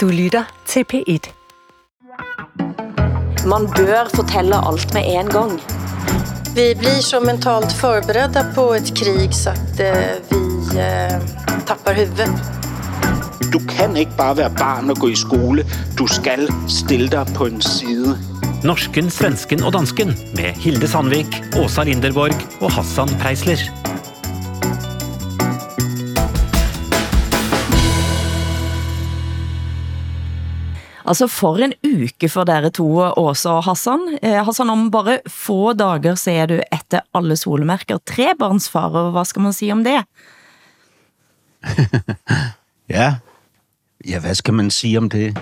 Du lytter til P1. Man bør fortælle alt med en gang. Vi blir så mentalt förberedda på ett krig så att eh, vi eh, tappar huvudet. Du kan ikke bare være barn og gå i skole. Du skal stille dig på en side. Norsken, svensken og dansken med Hilde Sandvik, Åsa Linderborg og Hassan Preisler. Altså for en uke for dere to, Åsa og Hassan. Eh, Hassan, om bare få dager så er du etter alle solemerker trebarnsfar, og hvad skal man sige om det? Ja. Ja, hvad skal man sige om det?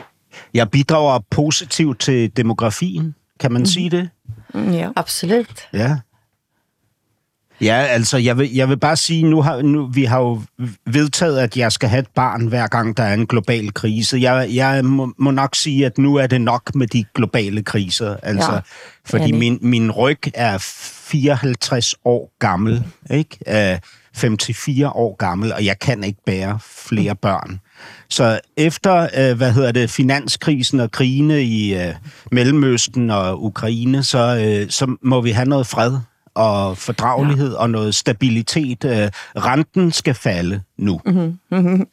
Jeg bidrager positivt til demografien. Kan man sige det? Ja. Absolut. Ja. Ja, altså, jeg vil, jeg vil bare sige, nu har, nu, vi har jo vedtaget, at jeg skal have et barn, hver gang der er en global krise. Jeg, jeg må, må nok sige, at nu er det nok med de globale kriser. Altså, Ja, fordi min, min ryg er 54 år gammel, ikke? Uh, 54 år gammel, og jeg kan ikke bære flere børn. Så efter, uh, hvad hedder det, finanskrisen og krigene i uh, Mellemøsten og Ukraine, så, uh, så må vi have noget fred og fordragelighed ja. og noget stabilitet. Uh, renten skal falde nu. Mm-hmm.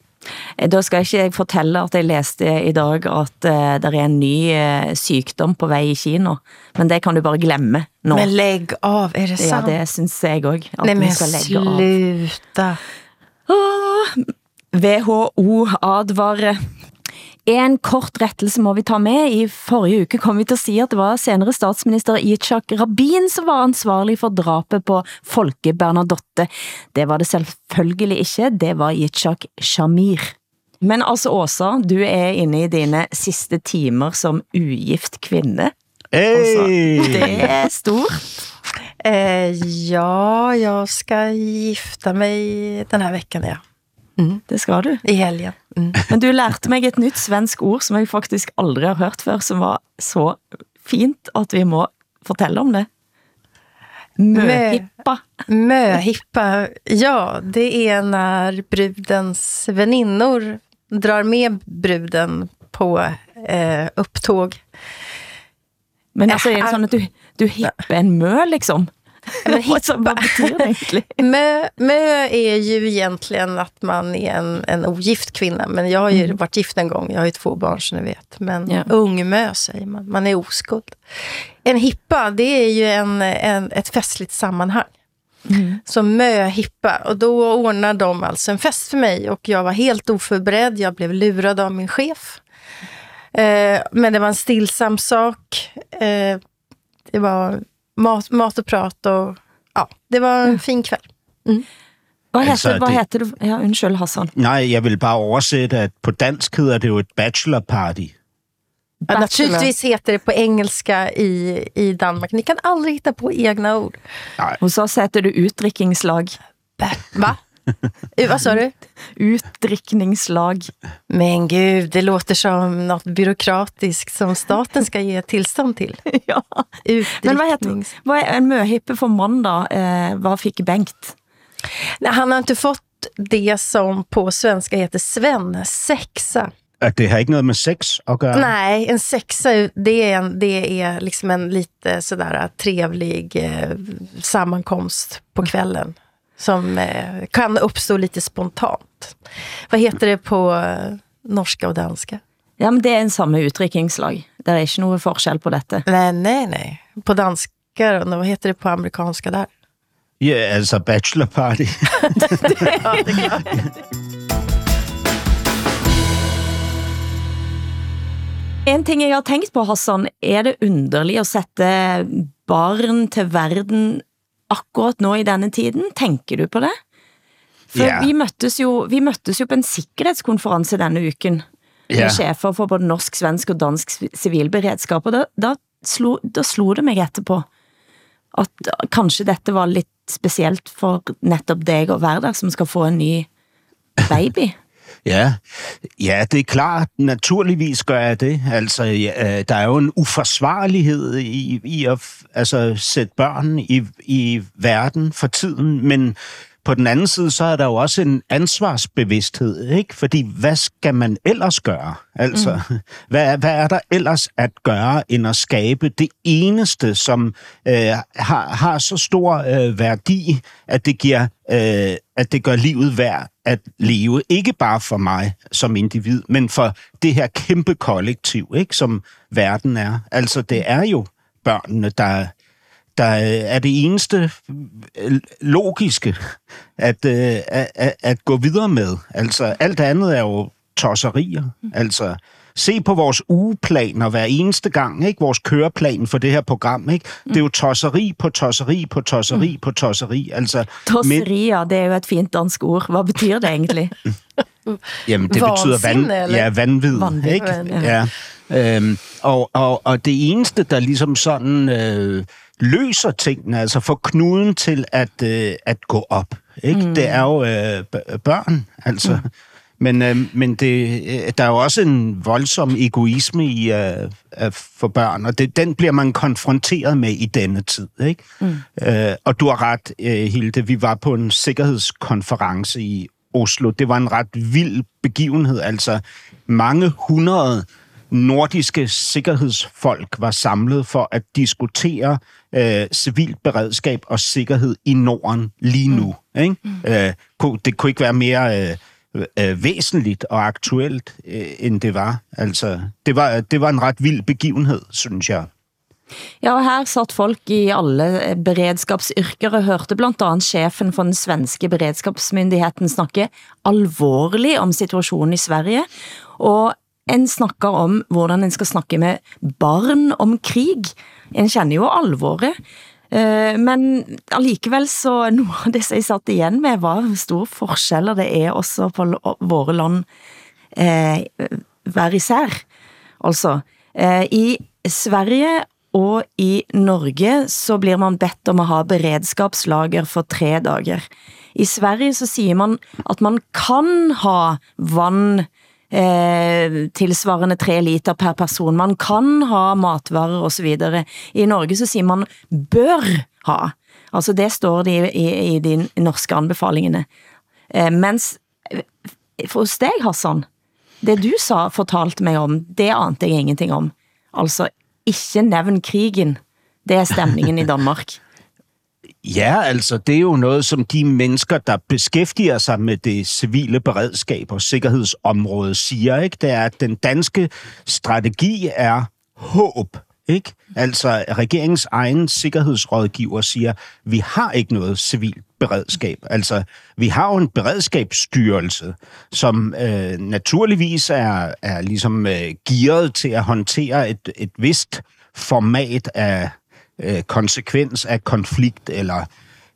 Eh, Da skal ikke jeg fortælle, at jeg læste i dag, at uh, der er en ny uh, sygdom på vej i Kina, men det kan du bare glemme nå. Men lägg av, är det ja, sant? det synes jeg også, at Nej vi men skal lægge av. sluta. Åh, WHO advarer. En kort rettelse må vi ta med. I forrige uke kom vi til at sige, at det var senere statsminister Yitzhak Rabin, som var ansvarlig for drapet på Folke Bernadotte. Det var det selvfølgelig ikke, det var Yitzhak Shamir. Men altså Åsa, du er inne i dine sidste timer som ugift kvinde. Hey! Det er stort. Eh, ja, jag ska gifta mig den här veckan, ja. Det skal du. I helgen. Mm. Men du lærte mig et nyt svensk ord, som jeg faktisk aldrig har hørt før, som var så fint, at vi må fortælle om det. Møhippa. Möhippa, ja, det är när brudens väninnor drar med bruden på eh, upptåg. Men altså, er det sådan, at du, du hipper en mø, liksom? Men vad betyder det egentlig? Mö, mö är ju egentligen att man är en, en ogift kvinna, men jag har ju varit gift en gång, jag har ju två barn som ni vet. Men Ja. ungmö säger man, man är oskuld. En hippa, det är ju en, en, ett festligt sammanhang. Så möhippa, och då ordnar de alltså en fest för mig och jag var helt oförberedd, jag blev lurad av min chef. Eh, men det var en stillsam sak. Eh, det var mat, mat och prat och ja, det var en fin kväll. Hvad Altså, heter, hvad heter du? Ja, undskyld, Hassan. Nej, jeg vil bare oversætte, at på dansk hedder det jo et bachelor party. Ja, Bachelor. naturligtvis heter det på engelska i, i Danmark. Ni kan aldrig hitta på egna ord. Hos oss heter du utdrikningslag. Ba- Va? Vad sa du? Utdrikningslag. Men gud, det låter som något byråkratiskt som staten ska ge tillstånd till. ja. Men hvad heter hvad er en møhippe for mand da? Eh, hvad fik Bengt? Nej, han har inte fått det som på svenska heter svensexa. At det har ikke noget med sex at gøre? Nej, en sexa, det är, en, det är liksom en lite sådär trevlig eh, sammankomst på kvällen. Som eh, kan uppstå lite spontant. Vad heter det på eh, norska och danska? Ja, men det er en samme utdrikningslag. Det er ikke noget forskel på dette. Nej, nej, nej. På danska, då, vad heter det på amerikanska där? Ja, altså bachelor party. En ting jeg har tænkt på, Hassan, er det underligt at sætte barn til verden akkurat nå i denne tiden? Tænker du på det? For Ja. vi, møttes jo, vi møttes jo på en sikkerhedskonference denne uken. Ja. Med chefer for både norsk, svensk og dansk civilberedskap, og da, da, slo, da slo det mig etterpå, at kanskje dette var lidt specielt for netop deg og være der, som skal få en ny baby. Ja, ja, det er klart. Naturligvis gør jeg det. Altså, ja, øh, der er jo en uforsvarlighed i, i at altså, sætte børn i, i verden for tiden, men på den anden side, så er der jo også en ansvarsbevidsthed, ikke? Fordi hvad skal man ellers gøre? Altså, mm. hvad, er, hvad er der ellers at gøre, end at skabe det eneste, som øh, har, har så stor øh, værdi, at det giver, øh, at det gør livet værd at leve. Ikke bare for mig som individ, men for det her kæmpe kollektiv, ikke? Som verden er. Altså, det er jo børnene, der der er det eneste øh, logiske at, øh, at, at gå videre med. Altså, alt andet er jo tosserier. Altså, se på vores ugeplaner hver eneste gang, ikke? Vores køreplan for det her program, ikke? Det er jo tosseri på tosseri på tosseri mm. på tosseri. Altså, Tosserier, det er jo et fint dansk ord. Hvad betyder det egentlig? Jamen, det betyder vand, ja, vanvid. vanvid ikke? Ja. ja. Øhm, og, og, og det eneste, der ligesom sådan... Øh, løser tingene, altså får knuden til at, øh, at gå op. Ikke? Mm. Det er jo øh, børn, altså. Mm. Men, øh, men det, øh, der er jo også en voldsom egoisme i øh, for børn, og det, den bliver man konfronteret med i denne tid. Ikke? Mm. Øh, og du har ret, øh, Hilde. Vi var på en sikkerhedskonference i Oslo. Det var en ret vild begivenhed. Altså mange hundrede nordiske sikkerhedsfolk var samlet for at diskutere øh, civilt beredskab og sikkerhed i Norden lige nu. Mm. Ikke? Mm. Øh, det kunne ikke være mere øh, øh, væsentligt og aktuelt, øh, end det var. Altså, det var. Det var en ret vild begivenhed, synes jeg. Ja, og her satt folk i alle beredskapsyrker og hørte blandt andet chefen for den svenske beredskapsmyndigheten snakke alvorligt om situationen i Sverige, og en snakker om, hvordan en skal snakke med barn om krig. En kender jo alvoret. Eh, men allikevel så noe av det som jeg satt igen med, var store forskjeller det er også på våre land eh, hver især. Altså, eh, i Sverige og i Norge så blir man bedt om at ha beredskapslager for tre dager. I Sverige så siger man, at man kan ha vand eh, tilsvarende 3 liter per person. Man kan ha matvarer og så videre. I Norge så siger man bør ha. Altså det står det i, i, i de norske anbefalingene. Eh, mens eh, for hos dig, Hassan, det du sa, fortalte mig om, det ante jeg ingenting om. Altså, ikke nævn krigen. Det er stemningen i Danmark. Ja, altså det er jo noget, som de mennesker, der beskæftiger sig med det civile beredskab og sikkerhedsområde, siger. Ikke? Det er, at den danske strategi er håb. Ikke? Altså regeringens egen sikkerhedsrådgiver siger, vi har ikke noget civilt beredskab. Altså, vi har jo en beredskabsstyrelse, som øh, naturligvis er, er ligesom øh, gearet til at håndtere et, et vist format af øh, konsekvens af konflikt eller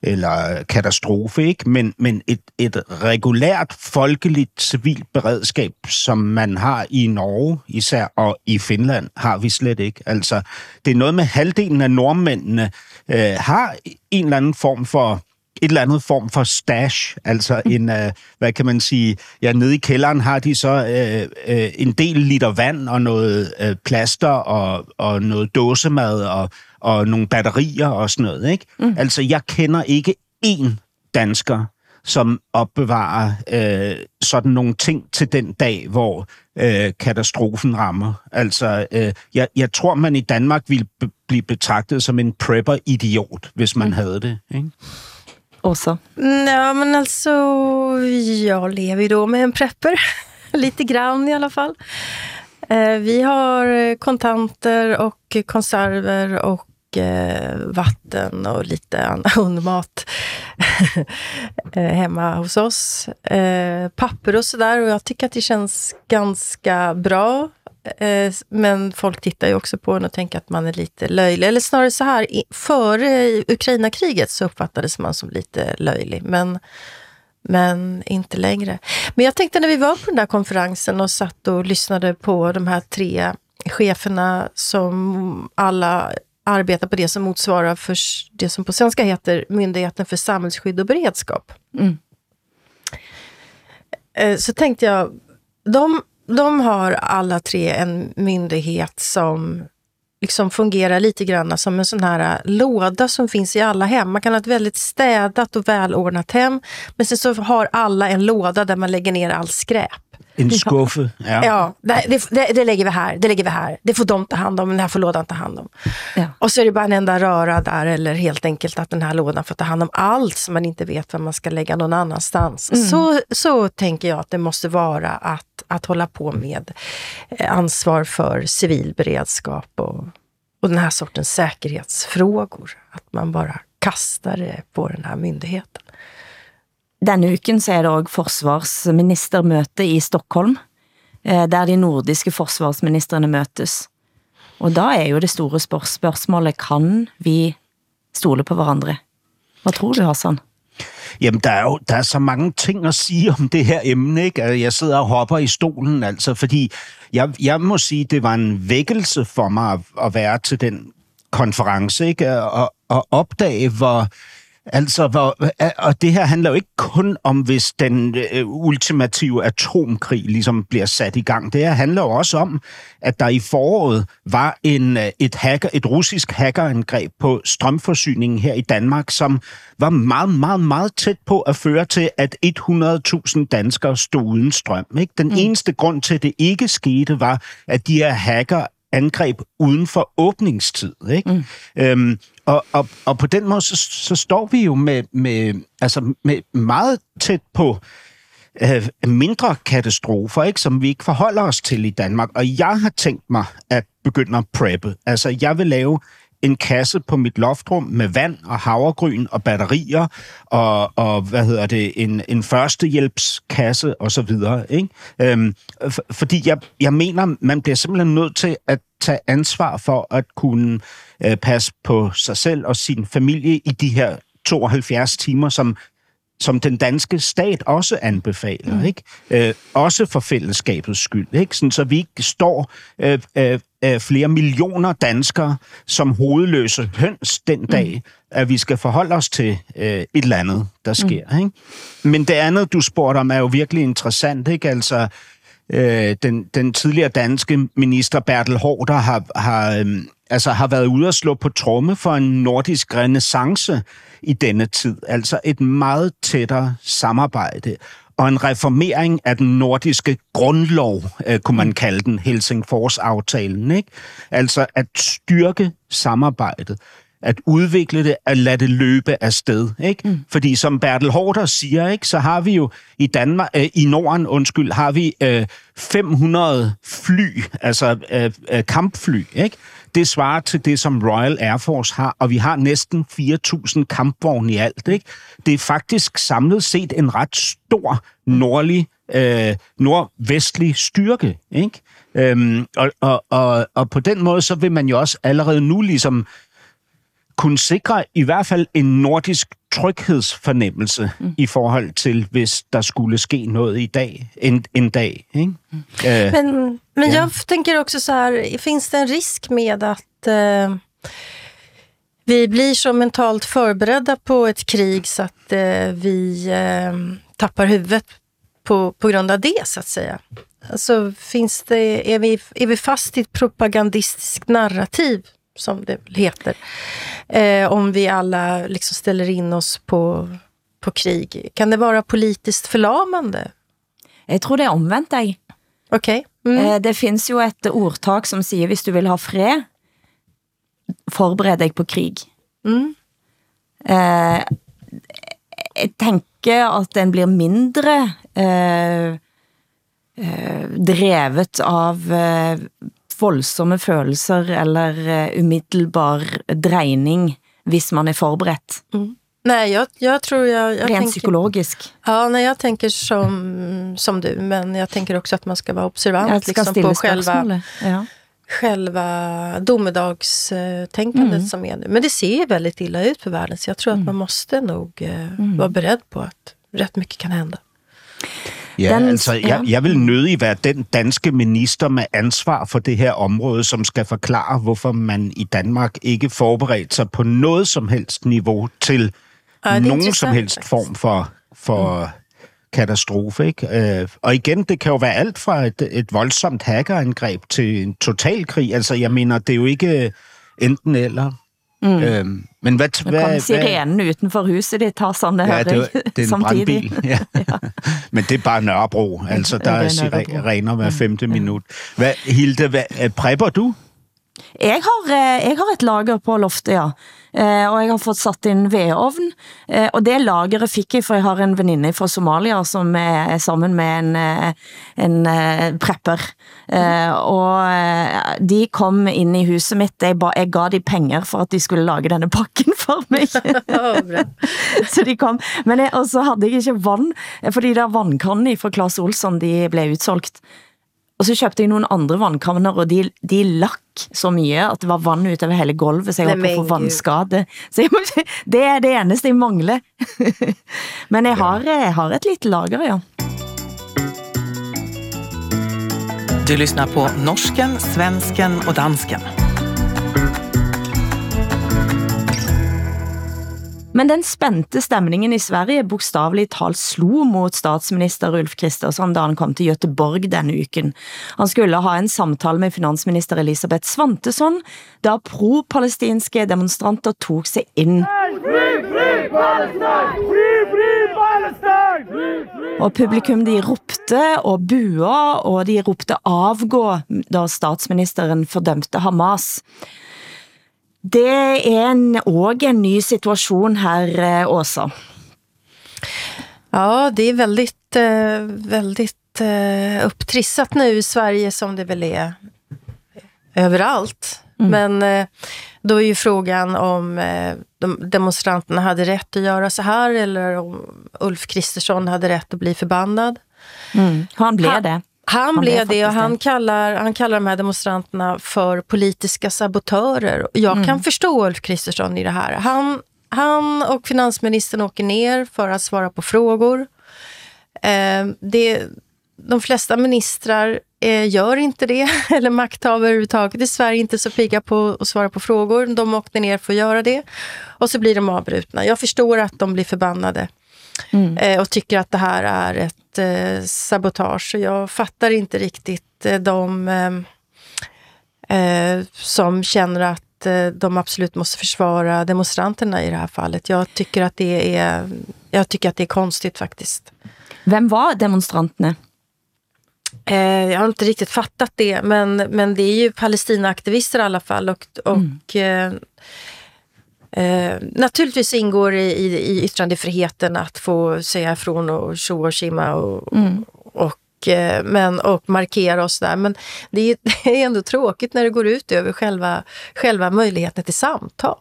eller katastrofe, ikke? Men, men et, et regulært folkeligt civilt beredskab, som man har i Norge især, og i Finland har vi slet ikke. Altså, det er noget med halvdelen af nordmændene øh, har en eller anden form for et eller andet form for stash, altså en, uh, hvad kan man sige, ja, nede i kælderen har de så uh, uh, en del liter vand og noget uh, plaster og, og noget dåsemad og, og nogle batterier og sådan noget, ikke? Mm. Altså, jeg kender ikke én dansker, som opbevarer øh, sådan nogle ting til den dag, hvor øh, katastrofen rammer. Altså, øh, jeg, jeg tror, man i Danmark ville be- blive betragtet som en prepper-idiot, hvis man mm. havde det. Ikke? Åsa? Ja, men alltså, jag lever ju då med en prepper. Lite grann i alla fall. Eh, vi har kontanter och konserver och Eh, vatten och lite hundmat eh, hemma hos oss. Eh, papper och sådär och jag tycker att det känns ganska bra Eh, men folk tittar ju också på en och tänker att man är lite löjlig. Eller snarare så här, före Ukraina-kriget så uppfattades man som lite löjlig. Men, men inte längre. Men jag tänkte när vi var på den där konferensen och satt och lyssnade på de här tre cheferna som alla arbetar på det som motsvarar för det som på svenska heter Myndigheten för samhällsskydd och beredskap. Mm. Eh, så tänkte jag, de de har alla tre en myndighet som liksom fungerar lite grann som en sån här äh, låda som finns i alla hem. Man kan ha ett väldigt städat och välordnat hem, men sen så har alla en låda där man lägger ner all skräp. En skuffe, ja. Ja, det, det, det lägger vi här, det lägger vi här. Det får de ta hand om, den här får lådan ta hand om. Ja. Och så är det bara en enda röra där, eller helt enkelt att den här lådan får ta hand om allt som man inte vet vad man ska lägga någon annanstans. Så, så tänker jag att det måste vara att, att hålla på med eh, ansvar för civil beredskap och, och den här sortens säkerhetsfrågor. Att man bara kastar det på den här myndigheten. Denne uken så er det også forsvarsministermøte i Stockholm, eh, der de nordiske forsvarsministerne møtes. Og da er jo det store spørgsmålet, kan vi stole på hverandre? Hvad tror du, Hassan? Jamen, der er jo der er så mange ting at sige om det her emne, ikke? Altså, jeg sidder og hopper i stolen, altså, fordi jeg, jeg må sige, det var en vækkelse for mig at, at være til den konference, ikke? Og, og opdage, hvor... Altså, hvor, og det her handler jo ikke kun om, hvis den øh, ultimative atomkrig ligesom bliver sat i gang. Det her handler jo også om, at der i foråret var en, øh, et, hacker, et russisk hackerangreb på strømforsyningen her i Danmark, som var meget, meget, meget tæt på at føre til, at 100.000 danskere stod uden strøm. Ikke? Den mm. eneste grund til, at det ikke skete, var, at de her hacker angreb uden for åbningstid. Ikke? Mm. Øhm, og, og, og på den måde, så, så står vi jo med, med, altså med meget tæt på øh, mindre katastrofer, ikke, som vi ikke forholder os til i Danmark. Og jeg har tænkt mig at begynde at preppe. Altså, jeg vil lave en kasse på mit loftrum med vand og havregryn og batterier og, og hvad hedder det, en, en førstehjælpskasse og så videre. Ikke? Øhm, for, fordi jeg, jeg mener, man bliver simpelthen nødt til at tage ansvar for at kunne øh, passe på sig selv og sin familie i de her 72 timer, som som den danske stat også anbefaler, mm. ikke? Øh, også for fællesskabets skyld, ikke? Sådan, så vi ikke står øh, øh, øh, flere millioner danskere som hovedløse høns den dag, mm. at vi skal forholde os til øh, et eller andet, der sker. Mm. Ikke? Men det andet, du spurgte om, er jo virkelig interessant. Ikke? Altså, øh, den, den tidligere danske minister Bertel Hårder har, har, øh, altså, har været ude og slå på tromme for en nordisk renaissance i denne tid. Altså et meget tættere samarbejde og en reformering af den nordiske grundlov, øh, kunne man kalde den, Helsingfors-aftalen. Ikke? Altså at styrke samarbejdet, at udvikle det, at lade det løbe afsted. Ikke? Mm. Fordi som Bertel Hårder siger, ikke, så har vi jo i Danmark, øh, i Norden, undskyld, har vi øh, 500 fly, altså øh, øh, kampfly, ikke? Det svarer til det, som Royal Air Force har, og vi har næsten 4.000 kampvogne i alt. Ikke? Det er faktisk samlet set en ret stor nordlig, øh, nordvestlig styrke. Ikke? Øhm, og, og, og, og på den måde, så vil man jo også allerede nu ligesom kunne sikre i hvert fald en nordisk tryghedsfornemmelse mm. i forhold til, hvis der skulle ske noget i dag, en, en dag. Ikke? Mm. Uh, men men ja. jag tänker också så här, finns det en risk med att uh, vi blir så mentalt förberedda på ett krig så att uh, vi tappar huvudet på, på grund av det, så att säga? Alltså, finns det, är, vi, är vi fast i ett propagandistiskt narrativ som det heter. Eh, om vi alla liksom ställer in oss på, på krig. Kan det vara politiskt förlamande? Jeg tror det er omvendt, jeg. Okay. Mm. Eh, det finns jo et ordtak som siger, hvis du vil ha fred, forbered dig på krig. Mm. Eh, jeg tænker, at den blir mindre eh, eh, drevet av eh, voldsomme følelser eller uh, umiddelbar drejning, hvis man er forberedt. Mm. Nej, jag, jag tror jag... jag Rent tänker, psykologisk. Ja, nej, jag tänker som, som du, men jag tänker också att man ska vara observant liksom, på själva, ja. själva domedagstänkandet mm. som är nu. Men det ser väldigt illa ut för världen, så jag tror mm. att man måste nog uh, mm. vara beredd på att rätt mycket kan hända. Ja, den, altså, ja. Jeg, jeg vil nødig være den danske minister med ansvar for det her område, som skal forklare, hvorfor man i Danmark ikke forberedt sig på noget som helst niveau til nogen som helst form for, for mm. katastrofe. Ikke? Øh, og igen, det kan jo være alt fra et, et voldsomt hackerangreb til en totalkrig. Altså, jeg mener, det er jo ikke enten eller. Mm. Øhm, men hvad, Nu hvad, kom sirenen utenfor huset ditt, Hassan, det Ja, hører det, det er en samtidig. brandbil. Ja. Men det er bare Nørrebro. Altså, der Ja, er er sirener hver femte minut. Hvad, Hilde, hvad, prepper du? Jeg har, eh, jeg har et lager på loftet, ja. Eh, og jeg har fået sat en vedovn. Eh, og det lageret fik jeg, for jeg har en veninde fra Somalia, som er sammen med en, en prepper. Og de kom ind i huset mitt. Jeg, ba, jeg gav de penger for at de skulle lage denne pakken for mig. Så de kom. Men jeg, og så havde jeg ikke vand, fordi der vandkanne fra Claes Olsson, de blev utsolgt. Og så købte jeg nogle andre vandkanner, og de, de lakk så mye, at det var vand ut over hele gulvet, så jeg holdt på å få vandskade. Så jeg må, det er det eneste jeg mangler. Men jeg har, jeg har et lite lager, ja. Du lyssnar på norsken, svensken och dansken. Men den spændte stemningen i Sverige bokstaveligt talt slo mot statsminister Ulf Kristersson, da han kom til Göteborg denne uken. Han skulle ha en samtale med finansminister Elisabeth Svantesson, da pro-palestinske demonstranter tog sig ind. Og publikum de ropte og buer, og de ropte avgå, da statsministeren fordømte Hamas. Det er en, også en ny situation her, eh, Åsa. Ja, det är väldigt, eh, väldigt eh, upptrissat nu i Sverige som det väl är överallt. Men eh, då är ju frågan om eh, de demonstranterna hade rätt att göra så här eller om Ulf Kristersson hade rätt att bli förbannad. Han blev Han- det. Han, Han blev det och han kallar, han kallar de här demonstranterna för politiska sabotörer. Jag Mm. kan förstå Ulf Kristersson i det här. Han, han och finansministern åker ner för att svara på frågor. Eh, det, de flesta ministrar eh, gör inte det, eller makthavare överhuvudtaget i Sverige inte så pigga på att svara på frågor. De åkte ner för att göra det och så blir de avbrutna. Jag förstår att de blir förbannade eh, och tycker att det här är ett eh, sabotage. Jag fattar inte riktigt eh, de eh, eh, som känner att eh, de absolut måste försvara demonstranterna i det här fallet. Jag tycker att det är, jag tycker att det är konstigt faktiskt. Hvem var demonstranterne? Eh, jag har inte riktigt fattat det, men, men det är ju Palestinaaktivister i alla fall. Och, och eh, eh, naturligtvis ingår i, i, i yttrandefriheten att få säga ifrån och tjo och tjimma och, och, eh, men, och markera och sådär. Men det är, det är ändå tråkigt när det går ut över själva, själva möjligheten till samtal.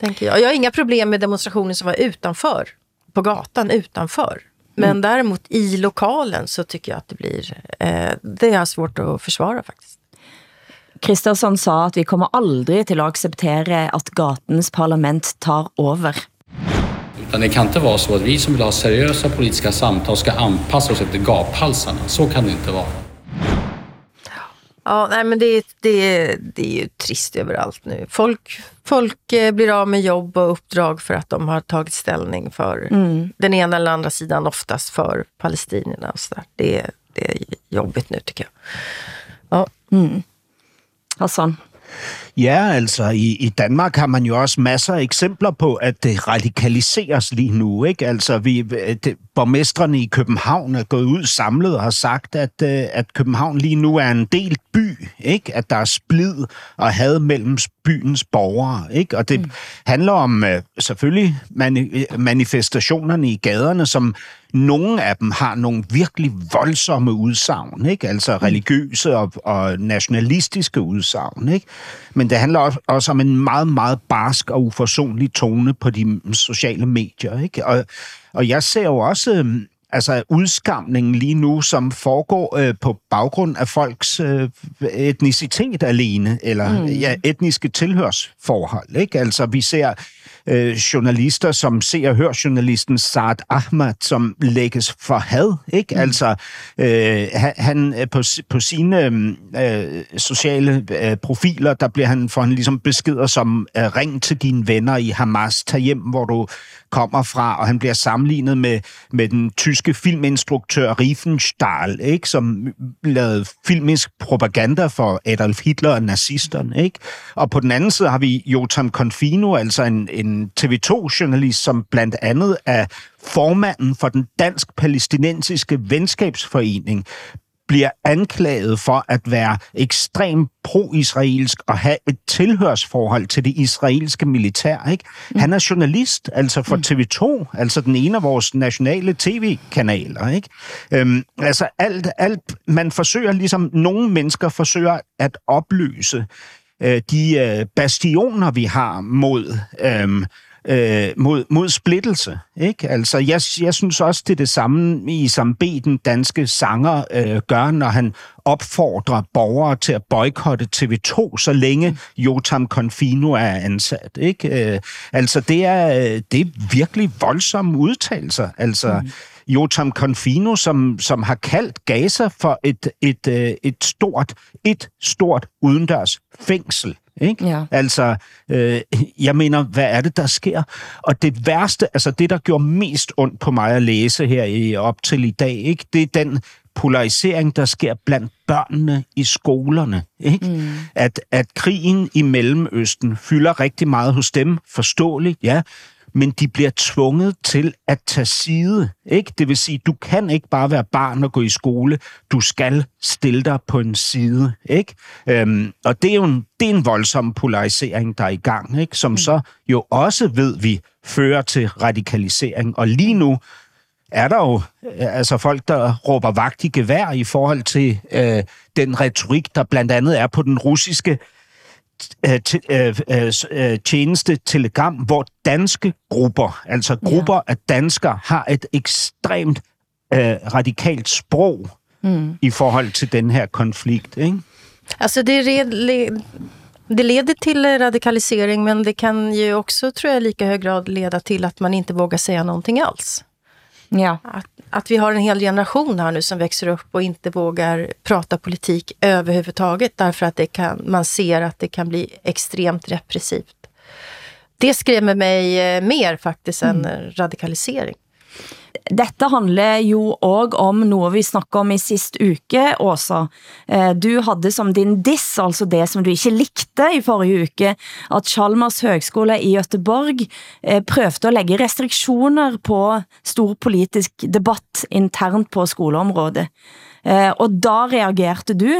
Tänker jag. jag har inga problem med demonstrationer som var utanför, på gatan utanför. Men däremot i lokalen så tycker jag att det blir, eh, det jag svårt att försvara faktiskt. Kristersson sa at vi kommer aldrig til at acceptere at gatens parlament tar over. Utan det kan inte vara så att vi som vill ha seriösa politiska samtal ska anpassa oss efter gaphalsarna. Så kan det inte vara. Ja, nej, men det, är- det, är- det är ju trist överallt nu. Folk, folk eh, blir av med jobb och uppdrag för att de har tagit ställning för den ena eller andra sidan, oftast för palestinierna. Och så där. Det, är- det är jobbigt nu tycker jag. Ja. Hassan. Ja, altså i, i Danmark har man jo også masser af eksempler på, at det radikaliseres lige nu. Ikke? Altså vi, det, borgmestrene i København er gået ud samlet og har sagt, at, øh, at København lige nu er en delt by. Ikke? At der er splid og had mellem byens borgere. Ikke? Og det mm. handler om øh, selvfølgelig mani, manifestationerne i gaderne, som nogle af dem har nogle virkelig voldsomme udsagn, ikke? altså religiøse og, og nationalistiske udsagn. Ikke? Men det handler også, også om en meget, meget barsk og uforsonlig tone på de sociale medier. Ikke? Og, og jeg ser jo også øhm, altså udskamning lige nu, som foregår øh, på baggrund af folks øh, etnicitet alene, eller mm. ja, etniske tilhørsforhold. Ikke? Altså, vi ser øh, journalister, som ser og hører journalisten Saad Ahmad, som lægges for had. Ikke? Mm. Altså, øh, han på, på sine øh, sociale øh, profiler, der bliver han for han ligesom beskeder som øh, ring til dine venner i Hamas, tag hjem, hvor du kommer fra, og han bliver sammenlignet med, med den tyske filminstruktør Riefenstahl, ikke? som lavede filmisk propaganda for Adolf Hitler og nazisterne. Ikke? Og på den anden side har vi Jotam Confino, altså en, en TV2-journalist, som blandt andet er formanden for den dansk-palæstinensiske venskabsforening, bliver anklaget for at være ekstremt pro-israelsk og have et tilhørsforhold til det israelske militær. Ikke? Mm. Han er journalist, altså for mm. TV2, altså den ene af vores nationale tv-kanaler. Ikke? Øhm, altså alt, alt, man forsøger ligesom, nogle mennesker forsøger at opløse øh, de øh, bastioner, vi har mod... Øh, øh, mod, mod splittelse. Ikke? Altså, jeg, jeg synes også, det er det samme i som B, den danske sanger øh, gør, når han opfordrer borgere til at boykotte TV2, så længe Jotam Confino er ansat. Ikke? Øh, altså, det er, det er virkelig voldsomme udtalelser. Altså, mm. Jotam Confino, som, som har kaldt Gaza for et, et, et, øh, et stort, et stort udendørs fængsel. Ikke? Ja. Altså, øh, jeg mener, hvad er det, der sker? Og det værste, altså det, der gjorde mest ondt på mig at læse her i, op til i dag, ikke? det er den polarisering, der sker blandt børnene i skolerne. Ikke? Mm. At, at krigen i Mellemøsten fylder rigtig meget hos dem, forståeligt, ja, men de bliver tvunget til at tage side. Ikke? Det vil sige, du kan ikke bare være barn og gå i skole. Du skal stille dig på en side. Ikke? Øhm, og det er jo en, det er en voldsom polarisering, der er i gang, ikke? som mm. så jo også, ved vi, fører til radikalisering. Og lige nu er der jo altså folk, der råber vagt i gevær i forhold til øh, den retorik, der blandt andet er på den russiske Øh, øh, øh, tjeneste Telegram, hvor danske grupper, altså grupper ja. af danskere, har et ekstremt øh, radikalt sprog mm. i forhold til den her konflikt. Ikke? Alltså det, red, det leder till radikalisering men det kan ju också, tror jag, i lika hög grad leda till att man inte vågar säga någonting alls. Ja. Att, att vi har en hel generation här nu som växer upp och inte vågar prata politik överhuvudtaget därför att det kan, man ser att det kan bli extremt repressivt. Det skrämmer mig eh, mer faktiskt mm. än radikalisering. Dette handler jo også om noget, vi snakker om i sidste uke, Åsa. Eh, du havde som din diss, altså det som du ikke likte i forrige uke, at Chalmers Høgskole i Göteborg eh, prøvede at lægge restriktioner på stor politisk debatt internt på skoleområdet. Eh, og da reagerte du,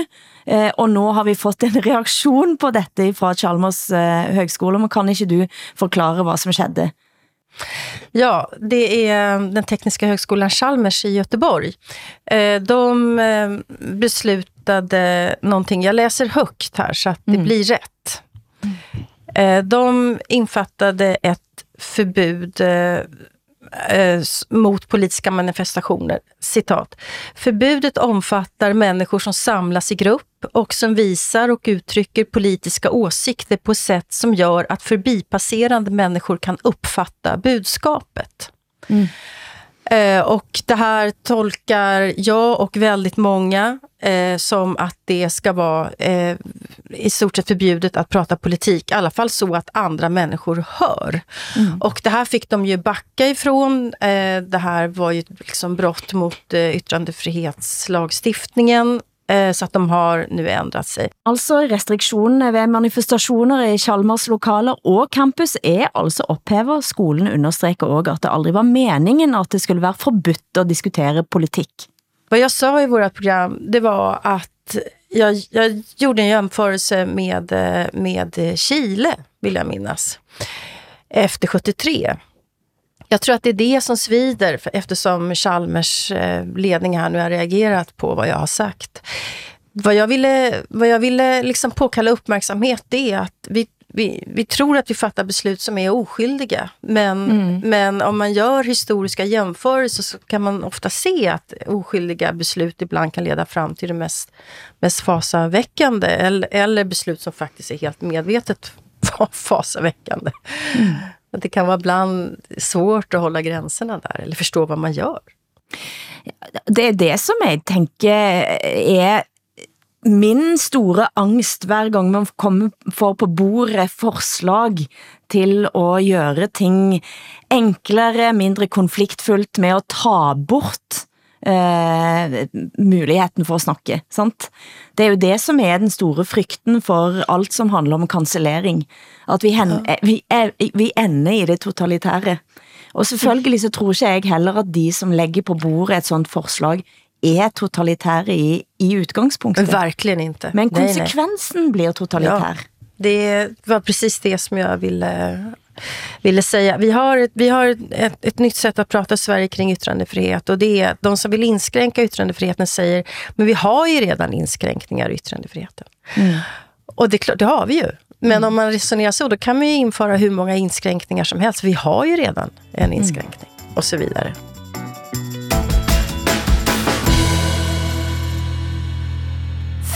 eh, og nu har vi fått en reaktion på dette fra Chalmers eh, Høgskole, men kan ikke du forklare hvad som skedde? Ja, det är den tekniska högskolan Chalmers i Göteborg. Eh, de eh, beslutade någonting, jag läser högt här så att det mm. blir rätt. Eh, de infattade ett förbud eh, mot politiska manifestationer. Citat. Förbudet omfattar människor som samlas i grupp och som visar och uttrycker politiska åsikter på sätt som gör att förbipasserande människor kan uppfatta budskapet. Mm. Eh, och det här tolkar jag och väldigt många eh, som att det ska vara eh, i stort sett förbjudet att prata politik, i alla fall så att andra människor hör. Mm. Och det här fick de ju backa ifrån. Eh, det här var ju liksom brott mot eh, yttrandefrihetslagstiftningen så at de har nu ændret sig. Altså restriktionerne ved manifestationer i Chalmers lokaler og campus er altså ophævet. Skolen understreker også, at det aldrig var meningen, at det skulle være forbudt at diskutere politik. Vad jag sa i vårt program, det var att jag, jag gjorde en jämförelse med, med Chile, vill jag minnas, efter 73. Jag tror att det är det som svider eftersom Chalmers eh, ledning här nu har reagerat på vad jag har sagt. Vad jag ville, vad jag ville liksom påkalla uppmärksamhet det är att vi, vi, vi tror att vi fattar beslut som är oskyldiga. Men, mm. men om man gör historiska jämförelser så kan man ofta se att oskyldiga beslut ibland kan leda fram till det mest, mest fasaväckande. Eller, eller beslut som faktiskt är helt medvetet fasaväckande. Mm det kan vara ibland svårt att hålla gränserna där eller förstå vad man gör. Det är det som jag tänker är min store angst hver gang man kommer for på bordet forslag til at gøre ting enklere, mindre konfliktfuldt med at ta bort eh, muligheten for at snakke. Sant? Det er jo det, som er den store frykten for alt, som handler om cancellering. At vi, hen, vi, er, vi ender i det totalitære. Og selvfølgelig så tror ikke jeg heller, at de, som lægger på bordet et sånt forslag, är totalitära i, i utgångspunkten. Verkligen inte. Men konsekvensen nej, nej. blir totalitär. Ja, det var precis det som jag ville, ville säga. Vi har, ett, vi har ett, ett nytt sätt att prata i Sverige kring yttrandefrihet och det är de som vill inskränka yttrandefriheten säger, men vi har ju redan inskränkningar i yttrandefriheten. Mm. Och det, det har vi ju. Men mm. om man resonerar så, då kan man ju införa hur många inskränkningar som helst. Vi har ju redan en inskränkning mm. och så vidare.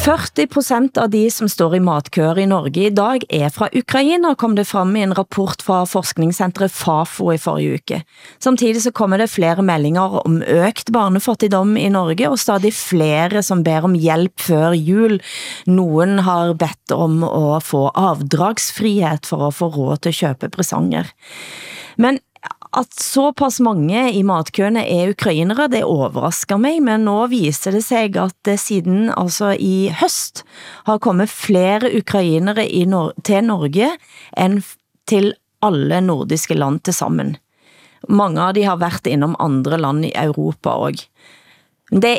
40% av de som står i matkøer i Norge i dag er fra Ukraina, kom det frem i en rapport fra forskningscentret FAFO i forrige uke. Samtidig så kommer det flere meldinger om økt barnefattigdom i Norge, og stadig flere som ber om hjælp før jul. Nogen har bedt om at få avdragsfrihet for at få råd til at købe presanger. Men at så pass mange i matkøene er ukrainere, det overrasker mig, men nu viser det sig, at det siden altså i høst har kommet flere ukrainere i Nor til Norge end til alle nordiske land til sammen. Mange av de har været inom andre land i Europa også. Det,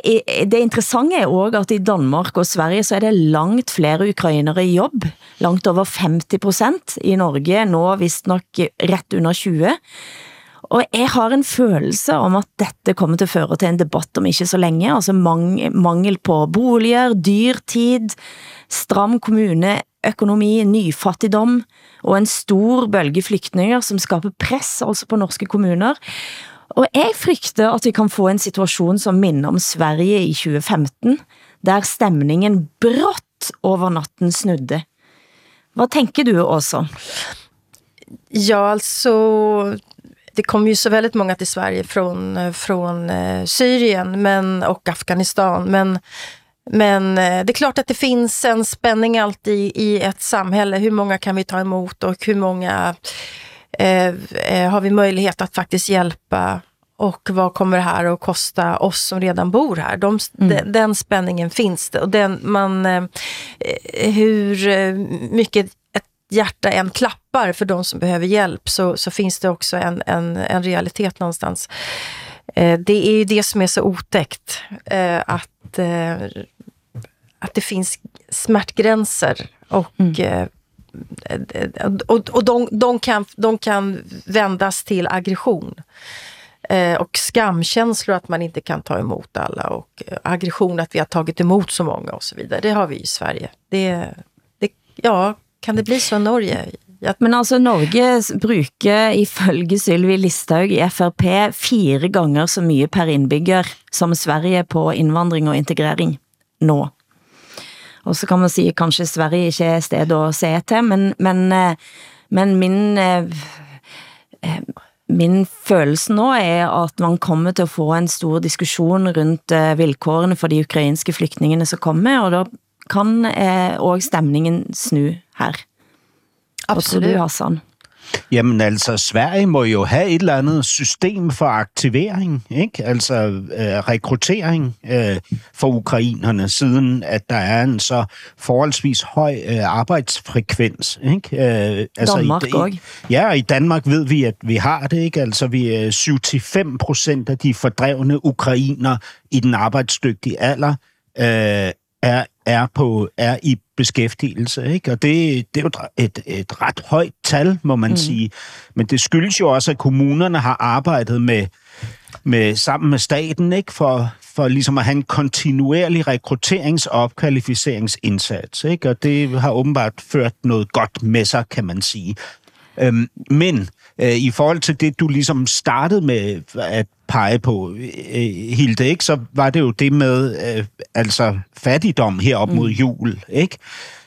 det interessante er også, at i Danmark og Sverige så er det langt flere ukrainere i jobb. Langt over 50 procent. I Norge nå vist nok ret under 20 og jeg har en følelse om at dette kommer til at føre til en debatt om ikke så længe, altså mang mangel på boliger, dyrtid, stram kommuneøkonomi, nyfattigdom og en stor bølge flygtninger, som skaber press altså på norske kommuner. Og jeg frygter at vi kan få en situation som minder om Sverige i 2015, der stemningen brått over natten snudde. Hvad tænker du også? Ja, altså det kom ju så väldigt många till Sverige från, från eh, Syrien men, och Afghanistan. Men, men eh, det är klart att det finns en spänning alltid i ett samhälle. Hur många kan vi ta emot och hur många eh, eh, har vi möjlighet att faktiskt hjälpa? Och vad kommer det här att kosta oss som redan bor här? De, mm. de, den spänningen finns det. Och den, man, eh, hur mycket hjärta än klappar för de som behöver hjälp så, så finns det också en, en, en realitet någonstans. Eh, det är ju det som är så otäckt, eh, att, eh, att det finns smärtgränser och mm. Eh, och, och de, de, kan, de kan vändas till aggression. Eh, och skamkänslor att man inte kan ta emot alla och aggression att vi har tagit emot så många och så vidare. Det har vi i Sverige. Det, det, ja, kan det bli så Norge? Ja. Men altså Norge bruger ifølge Sylvi Listhaug i FRP fire ganger så mye per indbygger som Sverige på indvandring og integrering nå. Og så kan man sige, kanskje Sverige ikke er sted at se til, men, men, eh, men min, eh, eh, min følelse nå er, at man kommer til at få en stor diskussion rundt vilkårene for de ukrainske flygtningene som kommer, og da kan eh, også stemningen snu her. Absolut. du, Hassan? Jamen altså, Sverige må jo have et eller andet system for aktivering, ikke? Altså øh, rekruttering øh, for ukrainerne, siden at der er en så forholdsvis høj øh, arbejdsfrekvens, ikke? Øh, altså Danmark i, i, Ja, og i Danmark ved vi, at vi har det, ikke? Altså vi er 75 procent af de fordrevne ukrainer i den arbejdsdygtige alder øh, er, er, på, er i beskæftigelse. Ikke? Og det, det er jo et, et ret højt tal, må man mm. sige. Men det skyldes jo også, at kommunerne har arbejdet med med, sammen med staten, ikke? For, for ligesom at have en kontinuerlig rekrutterings- og opkvalificeringsindsats. Ikke? Og det har åbenbart ført noget godt med sig, kan man sige. Øhm, men øh, i forhold til det, du ligesom startede med at pege på, øh, Hilde, ikke? så var det jo det med øh, altså fattigdom herop mm. mod jul. Ikke?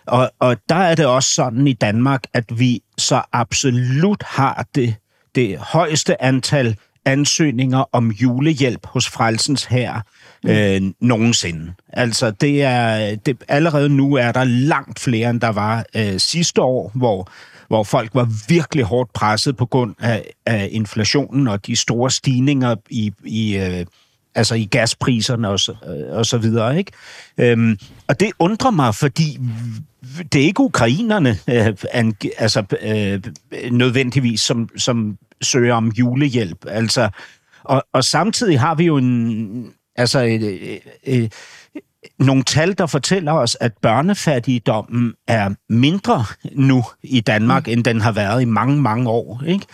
Og, og der er det også sådan i Danmark, at vi så absolut har det, det højeste antal ansøgninger om julehjælp hos Frelsens her mm. øh, nogensinde. Altså, det er, det, allerede nu er der langt flere, end der var øh, sidste år, hvor hvor folk var virkelig hårdt presset på grund af, af inflationen og de store stigninger i, i øh, altså i gaspriserne og så, øh, og så videre. Ikke? Øhm, og det undrer mig, fordi det er ikke ukrainerne øh, an, altså, øh, nødvendigvis, som, som søger om julehjælp. Altså, og, og samtidig har vi jo en, altså, øh, øh, nogle tal, der fortæller os, at børnefattigdommen er mindre nu i Danmark, mm. end den har været i mange, mange år. Ikke?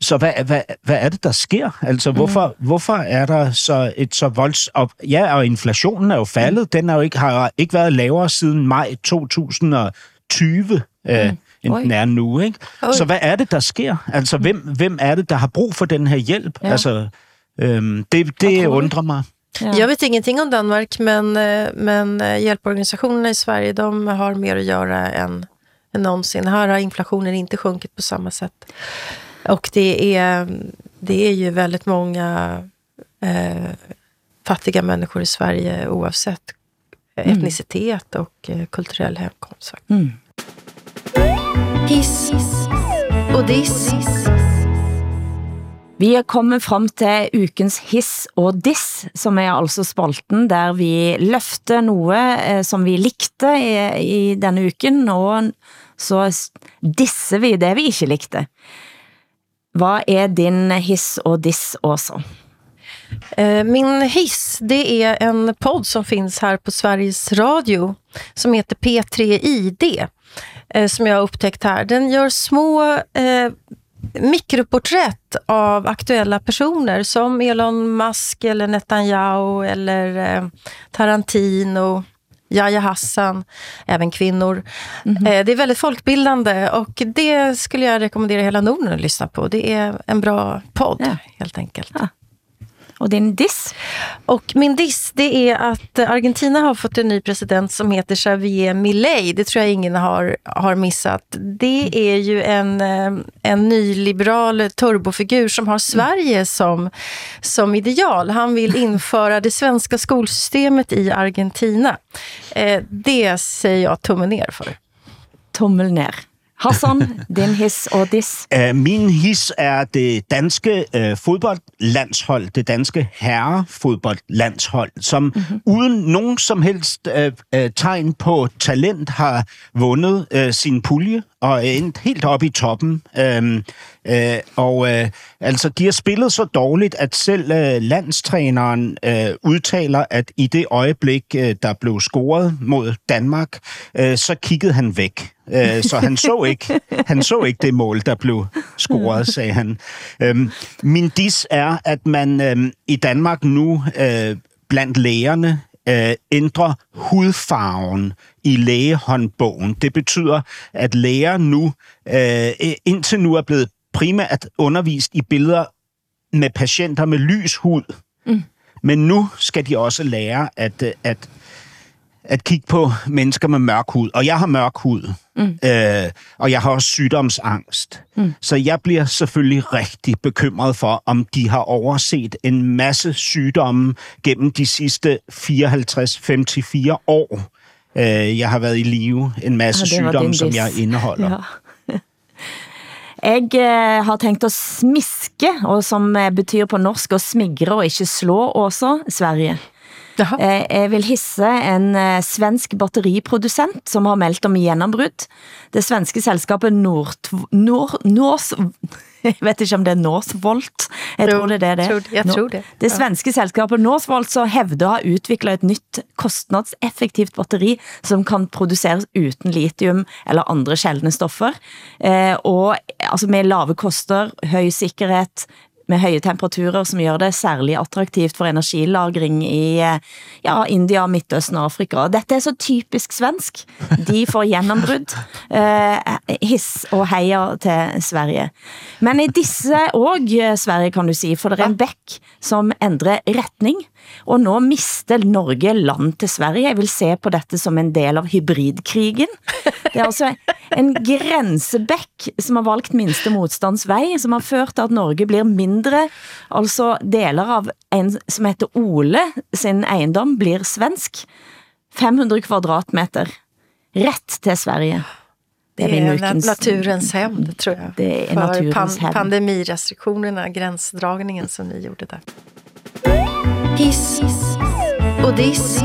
Så hvad, hvad, hvad er det, der sker? Altså, mm. hvorfor, hvorfor er der så et så volds... Og, ja, og inflationen er jo faldet. Mm. Den er jo ikke, har ikke været lavere siden maj 2020. Mm. Øh, end Oi. den er nu. Ikke? Så hvad er det, der sker? Altså, hvem, hvem er det, der har brug for den her hjælp? Ja. Altså, øhm, det, det undrer mig. Ja. Jag vet ingenting om Danmark, men, eh, men eh, hjälporganisationerna i Sverige de har mer att göra än, än någonsin. Här har inflationen inte sjunkit på samma sätt. Och det är, det är ju väldigt många eh, fattiga människor i Sverige oavsett mm. etnicitet och eh, kulturell hemkomst. Mm. Hiss och diss. Vi er kommet frem til ukens hiss og diss, som er altså spalten, der vi løfter noe eh, som vi likte i, i denne uken, og så disser vi det vi ikke likte. Hvad er din hiss og diss også? Eh, min hiss, det är en podd som finns här på Sveriges Radio som heter P3ID eh, som jag har upptäckt här. Den gör små eh, mikroporträtt av aktuella personer som Elon Musk eller Netanyahu eller eh, Tarantino, Yahya Hassan, även kvinnor. Mm -hmm. eh, det är väldigt folkbildande och det skulle jag rekommendera hela Norden att lyssna på. Det är en bra podd ja. helt enkelt. Ja. Och din diss? Och min diss, det är att Argentina har fått en ny president som heter Javier Milei. Det tror jag ingen har, har missat. Det är ju en, eh, en nyliberal turbofigur som har Sverige som, som ideal. Han vill införa det svenska skolsystemet i Argentina. Eh, det säger jag tummen ner för. Tummel ner. Hassan, din his og dis? Uh, min his er det danske uh, fodboldlandshold, det danske herrefodboldlandshold, som mm-hmm. uden nogen som helst uh, uh, tegn på talent har vundet uh, sin pulje og er endt helt op i toppen. Uh, uh, og uh, altså, de har spillet så dårligt, at selv uh, landstræneren uh, udtaler, at i det øjeblik, uh, der blev scoret mod Danmark, uh, så kiggede han væk. Øh, så han så ikke han så ikke det mål, der blev scoret, sagde han. Øhm, min dis er, at man øhm, i Danmark nu øh, blandt lægerne øh, ændrer hudfarven i lægehåndbogen. Det betyder, at læger nu øh, indtil nu er blevet primært undervist i billeder med patienter med lys hud. Mm. Men nu skal de også lære at, øh, at at kigge på mennesker med mørk hud. Og jeg har mørk hud, mm. øh, og jeg har også sygdomsangst. Mm. Så jeg bliver selvfølgelig rigtig bekymret for, om de har overset en masse sygdomme gennem de sidste 54-54 år. Øh, jeg har været i live. En masse ja, sygdomme, som jeg indeholder. Ja. Jeg eh, har tænkt at smiske, og som eh, betyder på norsk at smigre og ikke slå også, Sverige. Jaha. Eh, jeg vil hisse en eh, svensk batteriproducent, som har meldt om gjennombrud. Det svenske selskabet Nord, Nord, Nors, jeg vet ikke om det er Northvolt. Jeg tror det er det. Tror, jeg tror det. Det svenske selskabet Northvolt så hævder har udviklet et nytt kostnadseffektivt batteri, som kan produceres uten lithium eller andre sjældne stoffer. Eh, og altså med lave koster, høj sikkerhed, med høje temperaturer, som gør det særligt attraktivt for energilagring i eh, ja, India, Midtøsten og Afrika. Dette er så typisk svensk. De får gjennombrudd. Eh, hiss og heia til Sverige. Men i disse og Sverige, kan du si, for det er en bæk, som ændrer retning, og nå mister Norge land til Sverige. Jeg vil se på dette som en del av hybridkrigen. Det er altså en grænsebæk, som har valgt minste modstandsvej, som har ført til, at Norge blir mindre, altså deler av en, som heter Ole, sin ejendom, blir svensk. 500 kvadratmeter. Rätt til Sverige. Det är, det är ukens, naturens hämnd, tror jag. Det är för naturens pan hämnd. pandemirestriktionerna, gränsdragningen som ni gjorde där. Hiss diss.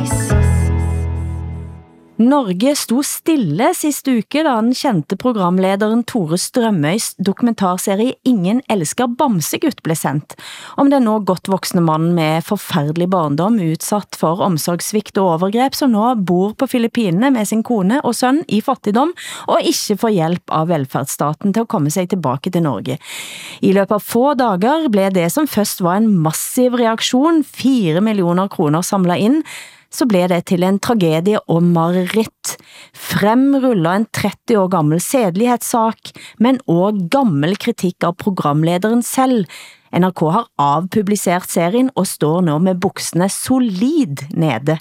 Norge stod stille sidste uke, da den kendte programlederen Tore Strømøys dokumentarserie Ingen elsker Bamsegutt blev sendt, om den nå godt voksne mand med forfærdelig barndom utsatt for omsorgssvigt og overgrep, som nå bor på Filippinene med sin kone og søn i fattigdom, og ikke får hjælp av velfærdsstaten til at komme sig tilbage til Norge. I løbet av få dager blev det, som først var en massiv reaktion, 4 millioner kroner samlet ind, så blev det til en tragedie og mareritt. Frem en 30 år gammel sædlighedssak, men også gammel kritik av programlederen selv. NRK har avpubliceret serien og står nu med buksene solid nede.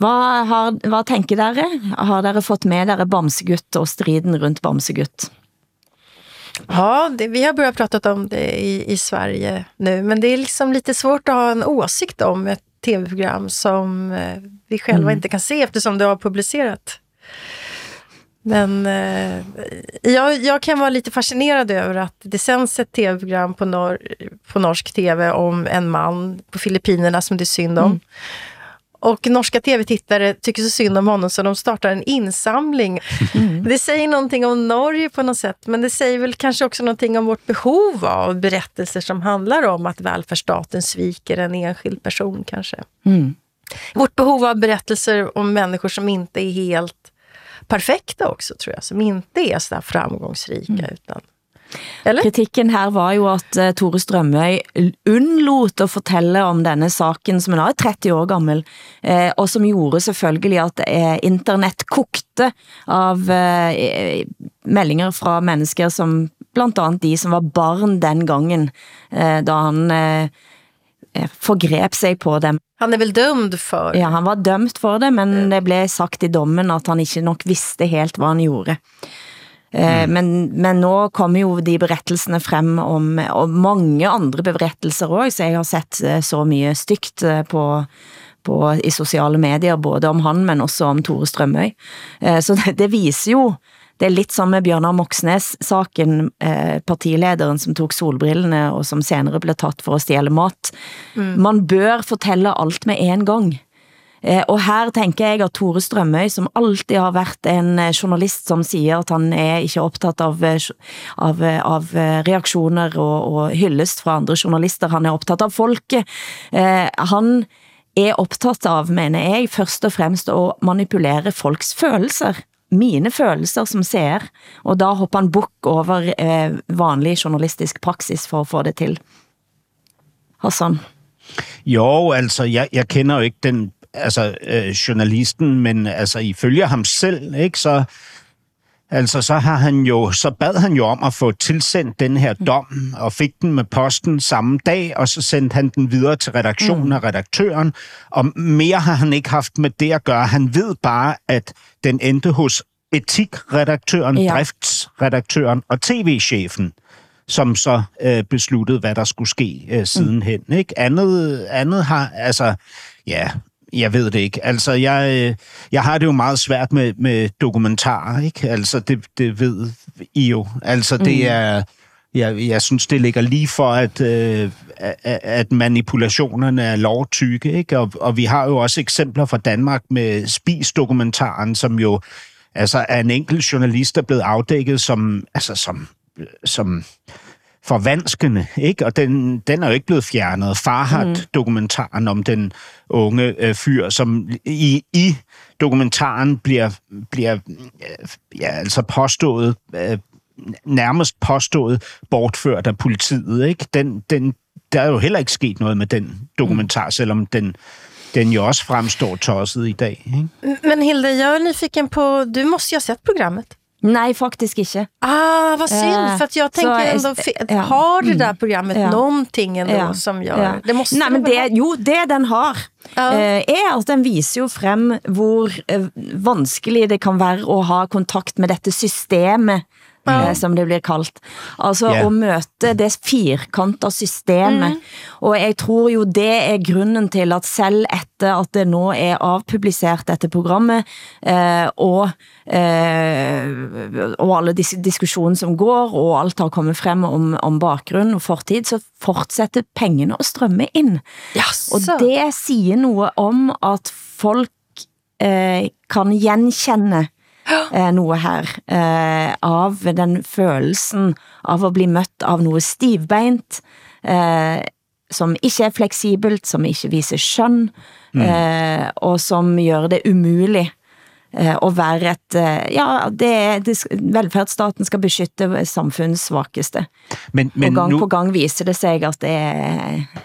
Hvad, har, hvad tænker dere? Har dere fått med dere Bamsegutt og striden rundt Bamsegutt? Ja, det, vi har börjat prata om det i, i Sverige nu, men det är liksom lite svårt att ha en åsikt om ett tv-program som eh, vi själva mm. inte kan se eftersom det har publicerat. Men eh, jag, jag kan vara lite fascinerad över att det sänds ett tv-program på, nor på norsk tv om en man på Filippinerna som det är synd om. Mm. Och norska tv-tittare tycker så synd om honom så de startar en insamling. Mm. Det säger någonting om Norge på något sätt, men det säger väl kanske också någonting om vårt behov av berättelser som handlar om att välfärdsstaten sviker en enskild person kanske. Mm. Vårt behov av berättelser om människor som inte är helt perfekta också, tror jag. Som inte är så framgångsrika, mm. utan eller? Kritikken her var jo at uh, Tore Strømøy undlot at fortælle om denne saken, som er 30 år gammel, uh, og som gjorde selvfølgelig at uh, internet kokte av meldinger fra mennesker som blandt andet de som var barn den gangen, da han forgrep sig på dem. Han er vel dømt for Ja, han var dømt for det, men det blev sagt i dommen at han ikke nok vidste helt, hvad han gjorde. Mm. Men, men nå kommer jo de berettelsene frem om, og mange andre berettelser også, så jeg har sett eh, så mye stygt eh, på, på, i sociale medier, både om han, men også om Tore Strømøy. Så det, det viser jo, det er lidt som med Bjørnar Moxnes-saken, partilederen som tog solbrillene, og som senere blev tatt for at stjæle mat. Mm. Man bør fortælle alt med en gang. Eh, og her tænker jeg at Tore Strømøy, som alltid har været en eh, journalist, som siger at han er ikke optaget av, eh, av, eh, av reaktioner og, og hyldest fra andre journalister, han er optaget av folket. Han er optaget av, mener jeg, først og fremmest at manipulere folks følelser mine følelser som ser, og da hopper han bukk over eh, vanlig journalistisk praksis for at få det til. Hassan? Jo, altså, jeg, jeg kender jo ikke den altså, øh, journalisten, men altså, ifølge ham selv, ikke, så, altså, så har han jo, så bad han jo om at få tilsendt den her dom, og fik den med posten samme dag, og så sendte han den videre til redaktionen mm. af redaktøren, og mere har han ikke haft med det at gøre. Han ved bare, at den endte hos etikredaktøren, ja. driftsredaktøren og tv-chefen som så øh, besluttede, hvad der skulle ske øh, sidenhen. Mm. Ikke? Andet, andet har, altså, ja, jeg ved det ikke. Altså, jeg, øh, jeg har det jo meget svært med, med dokumentarer, ikke? Altså, det, det ved I jo. Altså, det mm. er... Jeg, jeg synes, det ligger lige for, at, øh, at manipulationerne er lovtykke, ikke? Og, og vi har jo også eksempler fra Danmark med Spis-dokumentaren, som jo altså, er en enkelt journalist, der er blevet afdækket som, altså, som, som forvanskende, ikke? Og den, den er jo ikke blevet fjernet. Farhat-dokumentaren om den unge øh, fyr, som i, i dokumentaren bliver, bliver øh, ja, altså påstået øh, nærmest påstået bortført af politiet. Ikke? Den, den, der er jo heller ikke sket noget med den dokumentar, selvom den, den jo også fremstår tosset i dag. Ikke? Men Hilde, jag är nyfiken på, du måste ju ha sett programmet. Nej, faktisk ikke. Ah, vad synd, Ja, för att jag tänker är- ändå, ja. har det där programmet Ja. någonting ändå Ja. som gör... Ja. Det måste Nej, men det, jo, det den har, Ja. eh, er at den viser jo frem hvor eh, vanskelig det kan være at ha kontakt med dette systemet, eh, som det bliver kaldt. Altså Ja. at møte det firkanta systemet. Og jeg tror jo det er grunden til at selv etter at det nå er avpubliceret dette programmet, eh, og, eh, og alle disse diskussioner som går, og alt har kommet frem om, om bakgrund og fortid, så fortsætter pengene at strømme ind. Jaså. Og det siger noget om, at folk eh, kan genkende eh, noget her eh, av den følelsen av at bli mødt av noget stivbeint, eh, som ikke er fleksibelt, som ikke viser skøn, eh, og som gør det umuligt eh, at være et, eh, ja, det, det, velfærdsstaten skal beskytte samfundets svageste. Men, Men og gang nu, på gang viser det sig, at det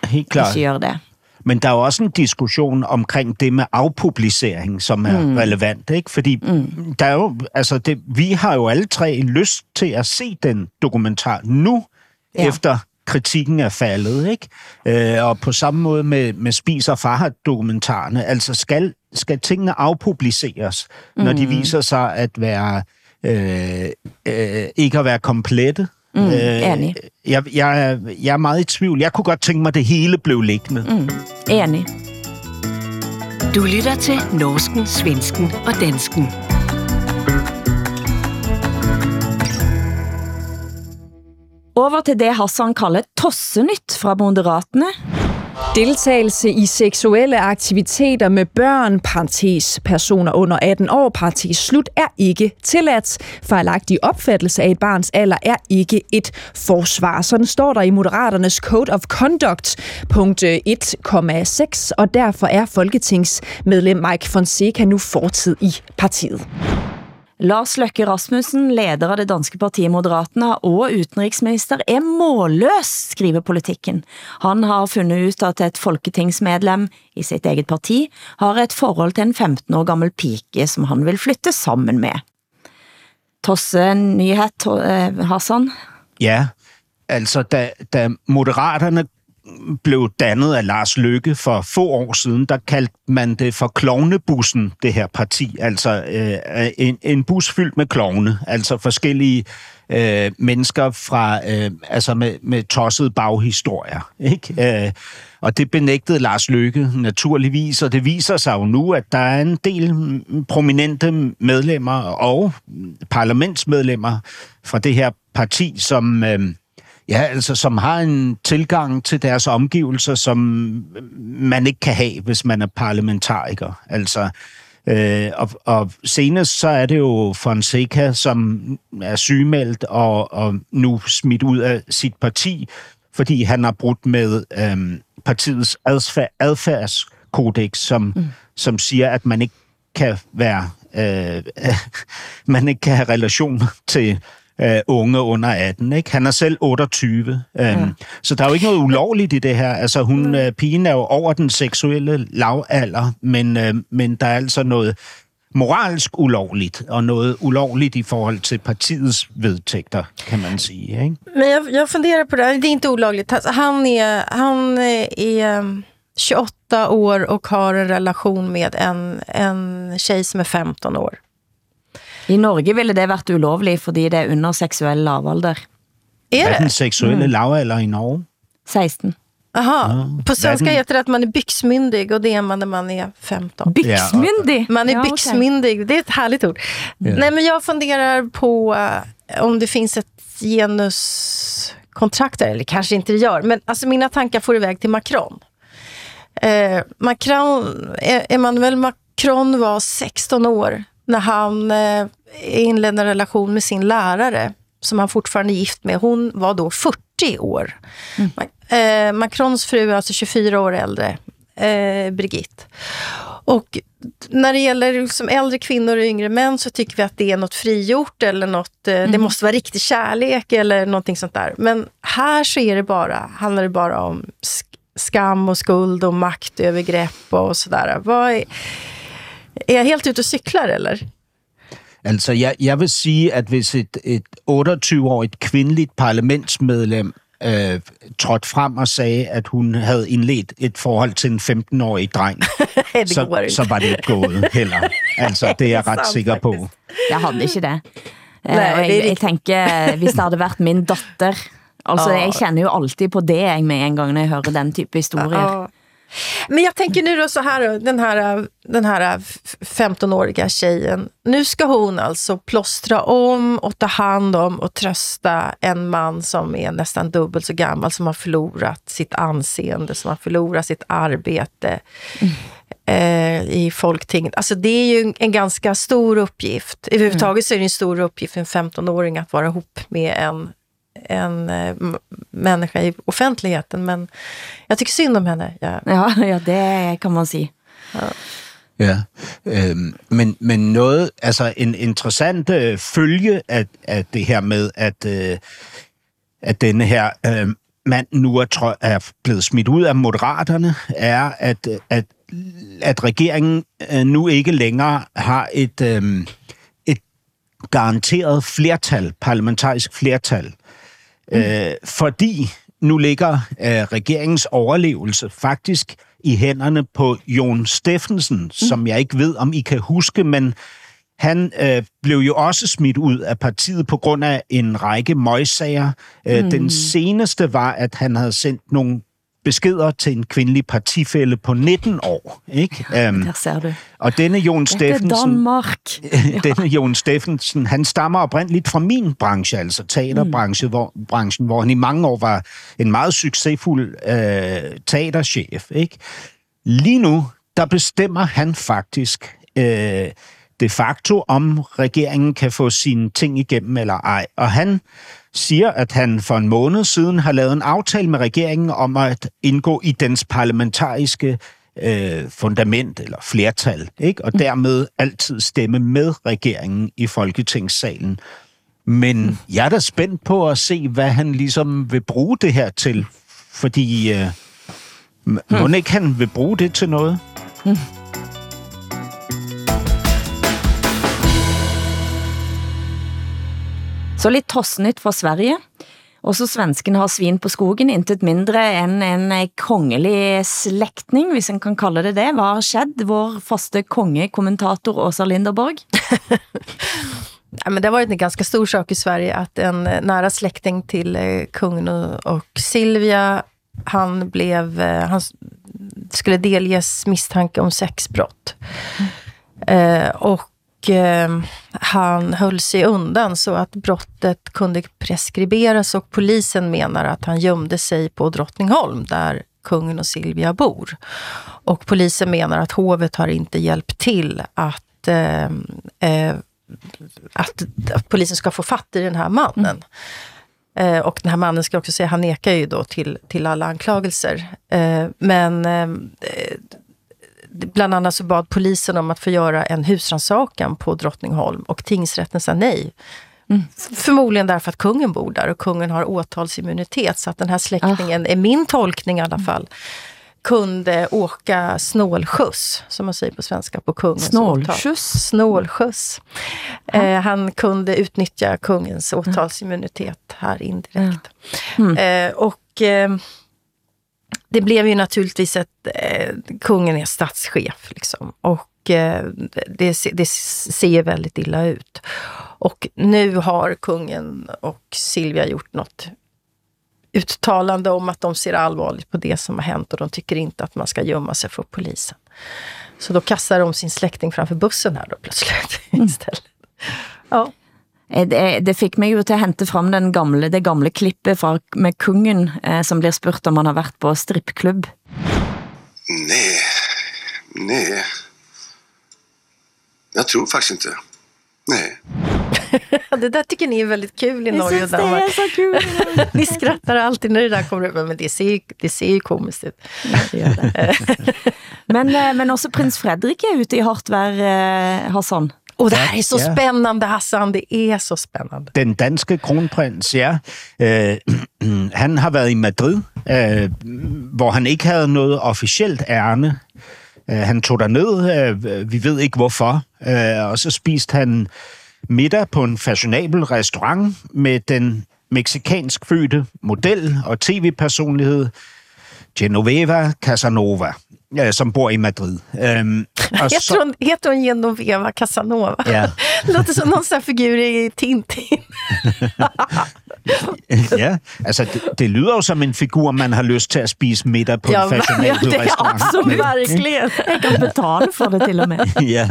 helt klart. ikke gør det. Men der er jo også en diskussion omkring det med afpublicering, som er mm. relevant, ikke? Fordi mm. der er jo, altså det, vi har jo alle tre lyst til at se den dokumentar nu, Ja. efter kritikken er faldet, ikke? Øh, og på samme måde med, med Spis og Farhat-dokumentarerne. Altså skal, skal tingene afpubliceres, mm. når de viser sig at være øh, øh, ikke at være komplette? Mm, enig. jeg, jeg, er- jeg er meget i tvivl. Jeg kunne godt tænke mig, at det hele blev liggende. Mm. Enig. Du lytter til norsken, svensken og dansken. Over til det Hassan kalder tossenyt fra Moderaterne. Deltagelse i seksuelle aktiviteter med børn, parentes personer under 18 år, parentes slut, er ikke tilladt. Fejlagtig opfattelse af et barns alder er ikke et forsvar. Sådan står der i Moderaternes Code of Conduct, punkt øh, 1,6, og derfor er folketingsmedlem Mike Fonseca nu fortid i partiet. Lars Løkke Rasmussen, leder af det danske parti Moderaterne og utenriksminister, er målløs, skriver politikken. Han har fundet ut at et folketingsmedlem i sit eget parti har et forhold til en 15 år gammel pike, som han vil flytte sammen med. Tosse nyhed, eh, Hassan. Ja, altså da, da Moderaterne blev dannet af Lars Løkke for få år siden, der kaldte man det for klovnebussen, det her parti. Altså øh, øh, en, en bus fyldt med klovne, altså forskellige øh, mennesker fra, øh, altså med, med tossede baghistorier. Ikke? Øh, og det benægtede Lars Løkke naturligvis, og det viser sig jo nu, at der er en del prominente medlemmer og parlamentsmedlemmer fra det her parti, som... Øh, Ja, altså som har en tilgang til deres omgivelser, som man ikke kan have, hvis man er parlamentariker. Altså, øh, og, og senest så er det jo Fonseca, som er sygemeldt og, og nu smidt ud af sit parti, fordi han har brudt med øh, partiets adfærd, adfærdskodex, som, mm. som siger, at man ikke kan være, øh, man ikke kan have relationer til øh, unge under 18. Ikke? Han er selv 28. Øhm, ja. Så der er jo ikke noget ulovligt i det her. Altså, hun, øh, pigen er jo over den seksuelle lavalder, men, øh, men der er altså noget moralsk ulovligt, og noget ulovligt i forhold til partiets vedtægter, kan man sige. Ikke? Men jag, jag funderar på det, det är inte olagligt. Alltså, han är, han är um, 28 år och har en relation med en, en tjej som är 15 år. I Norge ville det været ulovligt, fordi det er under seksuel lavalder. Är Hvad er den det? seksuelle mm. lavalder i Norge? 16. Aha. På svenska heter det att man är byxmyndig och det är man när man är 15. Byxmyndig? Man är Ja, det är ett härligt ord. Nej, men jag funderar på eh, om det finns ett genuskontrakt där, eller kanske inte det gör. Men alltså, mina tankar får iväg till Macron. Eh, Macron eh, Emmanuel Macron var 16 år när han eh, inledde en relation med sin lärare, som han fortfarande är gift med. Hon var då 40 år. Ma- Eh, Macrons fru är alltså 24 år äldre, eh, Brigitte. Och när det gäller liksom äldre kvinnor och yngre män så tycker vi att det är något frigjort eller något, mm. det måste vara riktig kärlek eller någonting sånt där. Men här så är det bara, handlar det bara om skam och skuld och maktövergrepp och sådär. Vad är, är jag helt ute och cyklar eller? Altså, jeg, jeg vil sige, at hvis et, et 28-årigt kvindeligt parlamentsmedlem øh, trådte frem og sagde, at hun havde indledt et forhold til en 15-årig dreng, så, så var det ikke gået heller. Altså, det er jeg ret sikker på. Jeg havde ikke det. Nej, jeg, jeg tænker, hvis det havde været min datter, altså, jeg kender jo alltid på det jeg med en gang, når jeg hører den type historier. Men jag tänker nu då så här, den här, den här 15-åriga tjejen. Nu ska hon alltså plåstra om och ta hand om och trösta en man som är nästan dubbelt så gammal, som har förlorat sitt anseende, som har förlorat sitt arbete. Mm. Eh, i Folktinget. Alltså det är ju en ganska stor uppgift. Överhuvudtaget så är det en stor uppgift för en 15-åring att vara ihop med en en äh, människa i offentligheten, men jag tycker synd om henne. Ja, ja, ja det kan man sige. Ja. Ja, øhm, men, men noget, altså en interessant øh, følge af, af det her med, at, øh, at denne her øh, mand nu er, er blevet smidt ud af moderaterne, er, at, at, at regeringen øh, nu ikke længere har et, øh, et garanteret flertal, parlamentarisk flertal, Mm. Øh, fordi nu ligger øh, regeringens overlevelse faktisk i hænderne på Jon Steffensen, mm. som jeg ikke ved, om I kan huske, men han øh, blev jo også smidt ud af partiet på grund af en række møgssager. Øh, mm. Den seneste var, at han havde sendt nogle beskeder til en kvindelig partifælde på 19 år. Ikke? Ja, um, der ser du. Og denne Jon Steffensen, denne Jon Steffensen, han stammer oprindeligt fra min branche, altså teaterbranchen, mm. hvor, branchen, hvor han i mange år var en meget succesfuld øh, teaterchef. Ikke? Lige nu, der bestemmer han faktisk øh, de facto, om regeringen kan få sine ting igennem eller ej. Og han siger, at han for en måned siden har lavet en aftale med regeringen om at indgå i dens parlamentariske øh, fundament eller flertal, ikke? og mm. dermed altid stemme med regeringen i Folketingssalen. Men jeg er da spændt på at se, hvad han ligesom vil bruge det her til, fordi øh, mm. må ikke han vil bruge det til noget? Mm. Så lidt tossnytt fra Sverige. Også svensken har svin på skogen, intet mindre end en kongelig slægtning, hvis man kan kalde det det. Hvad har skjedd? Vår faste kongekommentator Åsa Linderborg? Ja, men det har varit en ganska stor sak i Sverige att en nära släkting till eh, kungen och Silvia, han blev, eh, han skulle delges misstanke om sexbrott. Mm. Eh, och eh, han höll sig undan så att brottet kunde preskriberas och polisen menar att han gömde sig på Drottningholm där kungen och Silvia bor. Och polisen menar att hovet har inte hjälpt till att, eh, eh, att, att, polisen ska få fatt i den här mannen. Mm. Eh, och den här mannen ska också säga, han nekar ju då till, till alla anklagelser. Eh, men eh, bland annat så bad polisen om att få göra en husransakan på Drottningholm och tingsrätten sa nej. Mm. Förmodligen därför att kungen bor där och kungen har åtalsimmunitet. Så att den här släktingen, ah. är min tolkning i alla fall, kunde åka snålskjuts, som man säger på svenska, på kungens Snålskjuts? Snålskjuts. Eh, han kunde utnyttja kungens åtalsimmunitet här indirekt. Mm. Eh, och... Eh, det blev ju naturligtvis ett... Eh, kungen är statschef liksom. Och eh, det, det ser väldigt illa ut. Och nu har kungen och Silvia gjort något uttalande om att de ser allvarligt på det som har hänt och de tycker inte att man ska gömma sig för polisen. Så då kastar de sin släkting framför bussen här då plötsligt mm. istället. Ja. Eh, det, fik mig jo til at hente frem den gamle, det gamle klippet fra, med kungen, eh, som bliver spurgt om han har været på stripklub. Nej, nej. Jag tror faktiskt inte. Nej. det där tycker ni är väldigt kul i Jeg Norge och synes, det Danmark. er så kul. Ni skrattar alltid när det där kommer upp, men det ser ju, det ser ju komiskt ut. det. Men, eh, men også prins Fredrik er ute i hårdt vær, eh, Hassan. Och det här är så Ja. spännande Hassan, det är så spännande. Den danske kronprins, ja. Øh, han har været i Madrid, øh, hvor han ikke havde noget officielt ærne. Øh, han tog derned, øh, vi ved ikke hvorfor, øh, og så spiste han middag på en fashionabel restaurant med den meksikansk fødte model og tv-personlighed Genoveva Casanova, øh, som bor i Madrid. Øhm, og Heter hon, heter hon Genoveva Casanova? Ja. Låter som någon sån här figur i Tintin. ja, altså det, det lyder jo som en figur, man har lyst til at spise middag på Ja, en fashionabel ja, det er restaurant. absolut, verkligen. Jeg kan betale for det til og med. ja.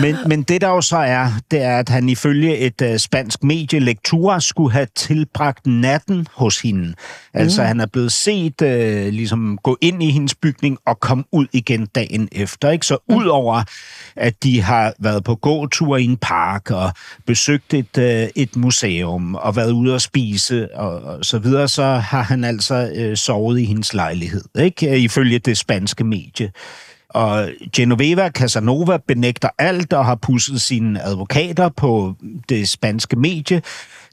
Men, men det der jo så er, det er, at han ifølge et uh, spansk medie, Lectura, skulle have tilbragt natten hos hende. Altså Mm. han er blevet set uh, ligesom gå ind i hendes bygning og komme ud igen dagen efter. Ikke? Så udover at de har været på gåtur i en park og besøgt et, uh, et museum og været ude at spise og, og så videre, så har han altså uh, sovet i hendes lejlighed, ikke? ifølge det spanske medie. Og Genoveva Casanova benægter alt og har pusset sine advokater på det spanske medie.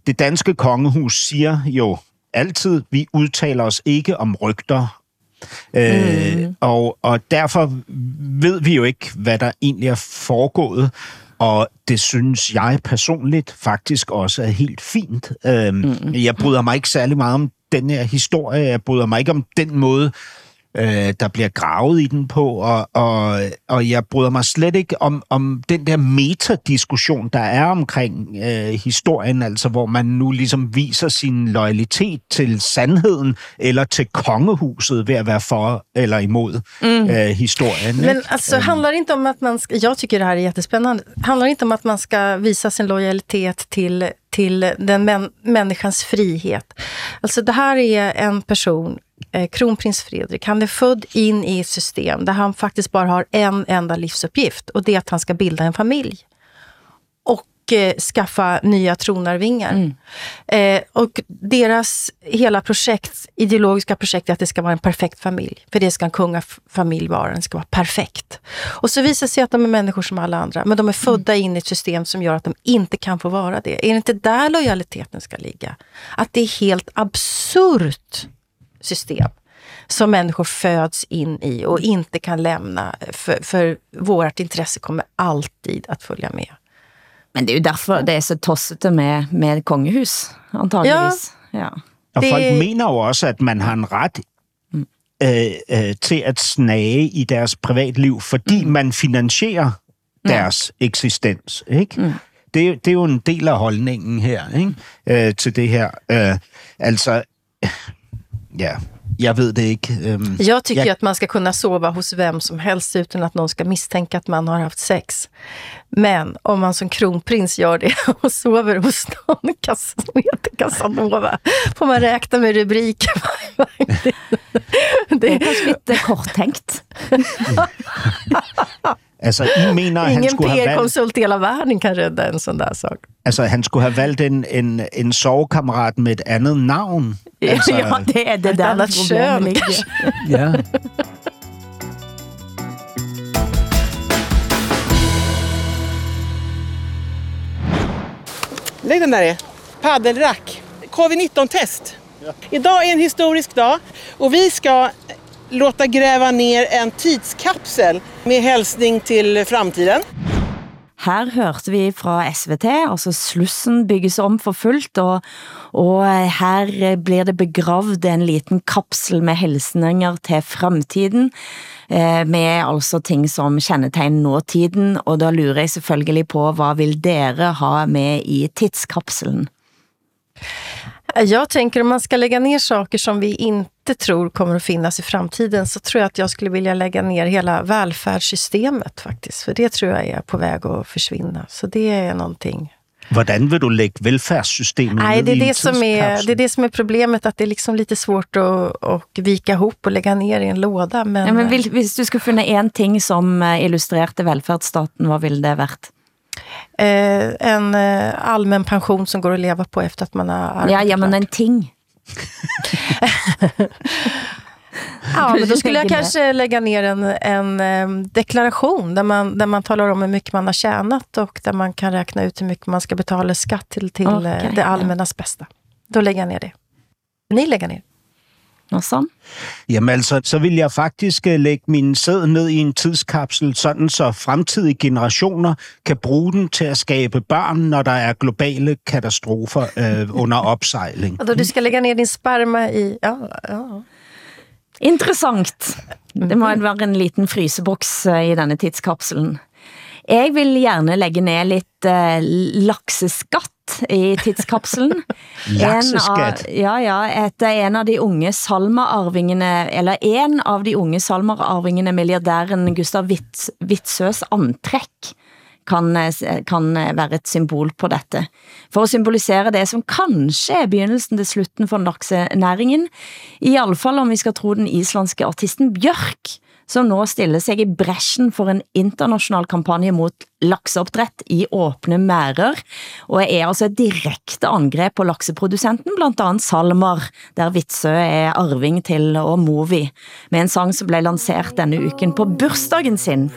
Det danske kongehus siger jo altid, vi udtaler os ikke om rygter. Mm. Øh, og, og derfor ved vi jo ikke, hvad der egentlig er foregået. Og det synes jeg personligt faktisk også er helt fint. Øhm, mm. Jeg bryder mig ikke særlig meget om den her historie. Jeg bryder mig ikke om den måde, øh, der bliver gravet i den på, og, og, og jeg bryder mig slet ikke om, om den der metadiskussion, der er omkring øh, historien, altså hvor man nu ligesom viser sin loyalitet til sandheden eller til kongehuset ved at være for eller imod Mm. øh, historien. Men ikke? alltså, handlar det inte om att man ska, jag tycker det här är jättespännande, handlar det inte om att man ska visa sin lojalitet till, till den män, människans frihet? Alltså det här är en person, kronprins Fredrik, han är född in i ett system där han faktiskt bara har en enda livsuppgift och det är att han ska bilda en familj. Och eh, skaffa nya tronarvingar. Eh, och deras hela projekt, ideologiska projekt är att det ska vara en perfekt familj. För det ska en kungafamilj vara, den ska vara perfekt. Och så visar det sig att de är människor som alla andra, men de är födda in i ett system som gör att de inte kan få vara det. Är det inte där lojaliteten ska ligga? Att det är helt absurt system som människor föds in i och inte kan lämna, för, för vårt intresse kommer alltid att följa med. Men det er jo derfor, det er så tossete med, med kongehus, antageligvis. Ja. Og Det- folk mener jo også, at man har en ret øh, øh, til at snage i deres privatliv, fordi mm. man finansierer deres mm. eksistens. Ikke? Mm. Det, det er jo en del af holdningen her ikke? Øh, til det her. Øh, altså, ja, jeg ved det ikke. Øhm, Jag tycker jeg, ju att man ska kunna sova hos vem som helst utan att någon ska misstänka att man har haft sex. Men om man som kronprins gör det och sover hos någon kas- som heter Casanova, får man räkna med rubriker. Det er kanskje lidt eh, altså, I mener, at han Ingen skulle have valgt, PR-konsult i hela världen kan rädda en sån där sak. altså, han skulle have valgt en, en, en sovekammerat med et andet navn. Altså, ja, det er det Ett der annat kön ja. Lägg den där i. Paddelrack. Covid-19-test. Idag är en historisk dag och vi ska låta gräva ner en tidskapsel med hälsning till framtiden. Her hørte vi fra SVT, altså Slussen bygges om for fuldt, og, og eh, her blir det begravd en liten kapsel med helsninger til fremtiden, eh, med altså ting som kjennetegner nåtiden, og da lurer jeg selvfølgelig på, hvad vil dere ha med i tidskapselen? Jag tänker om man ska lägga ner saker som vi inte tror kommer att finnas i framtiden så tror jag att jag skulle vilja lägga ner hela välfärdssystemet faktiskt. För det tror jag är på väg att försvinna. Så det är någonting. Hvordan vil du lægge velfærdssystemet Nej, det en det, som är, det är det som är problemet, att det är liksom lite svårt att, att vika ihop och lägga ner i en låda. Men, Ja, men vil, hvis du skulle fundet en ting som eh, illustrerte velfærdsstaten, hvad ville det vært? Eh, en eh, allmän pension som går att leva på efter att man har arbetat Ja, ja, men en ting. Ja, men då skulle jag Lägger kanske lägga ner en, en deklaration där man, där man talar om hur mycket man har tjänat och där man kan räkna ut hur mycket man ska betala skatt till, till eh, Okej, det ja. allmännas bästa. Då lägger jag ner det. Ni lægger ner. Nå sådan. Jamen altså, så vil jeg faktisk øh, lægge min sæd ned i en tidskapsel, sådan så fremtidige generationer kan bruge den til at skabe børn, når der er globale katastrofer øh, under opsejling. Då du ska lägga ner din sperma i... Ja, ja. Interessant. Det må være en liten fryseboks eh, i denne tidskapselen. Jeg vil gjerne lægge ned lidt eh, lakseskatt i tidskapselen. Lakseskatt? En av, ja, ja, etter en av de unge salmerarvingene, eller en av de unge salmerarvingene, milliardæren Gustav Witt, Witzøs antrekk, kan, kan være et symbol på dette. For at symbolisere det som kanskje er begynnelsen til slutten for laksenæringen, i alle fall om vi skal tro den islandske artisten Bjørk, som nå stiller sig i bræschen for en international kampagne mot lakseopdrætt i åbne mærer, og er altså et direkte angreb på lakseproducenten, blandt andet Salmar, der Vitsø er arving til og Movi, med en sang som blev lanceret denne uken på bursdagen sin.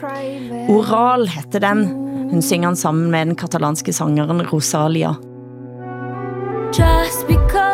Oral heter den. Hun synger den sammen med den katalanske sangeren Rosalia. Just because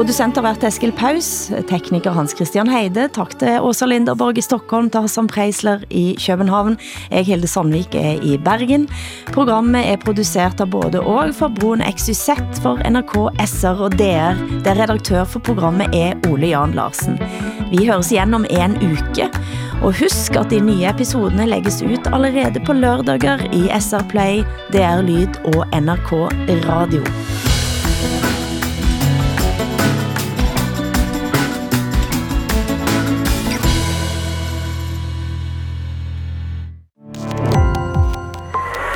Producent har været Eskil Paus, tekniker Hans Christian Heide, tak til Åsa Linderborg i Stockholm, til Hassan Preisler i København. Jeg, Hilde Sandvik, er i Bergen. Programmet er produceret av både og for Broen XYZ for NRK, SR og DR, der redaktør for programmet er Ole Jan Larsen. Vi høres igjen om en uke, og husk at de nye episodene lægges ut allerede på lørdager i SR Play, DR Lyd og NRK Radio.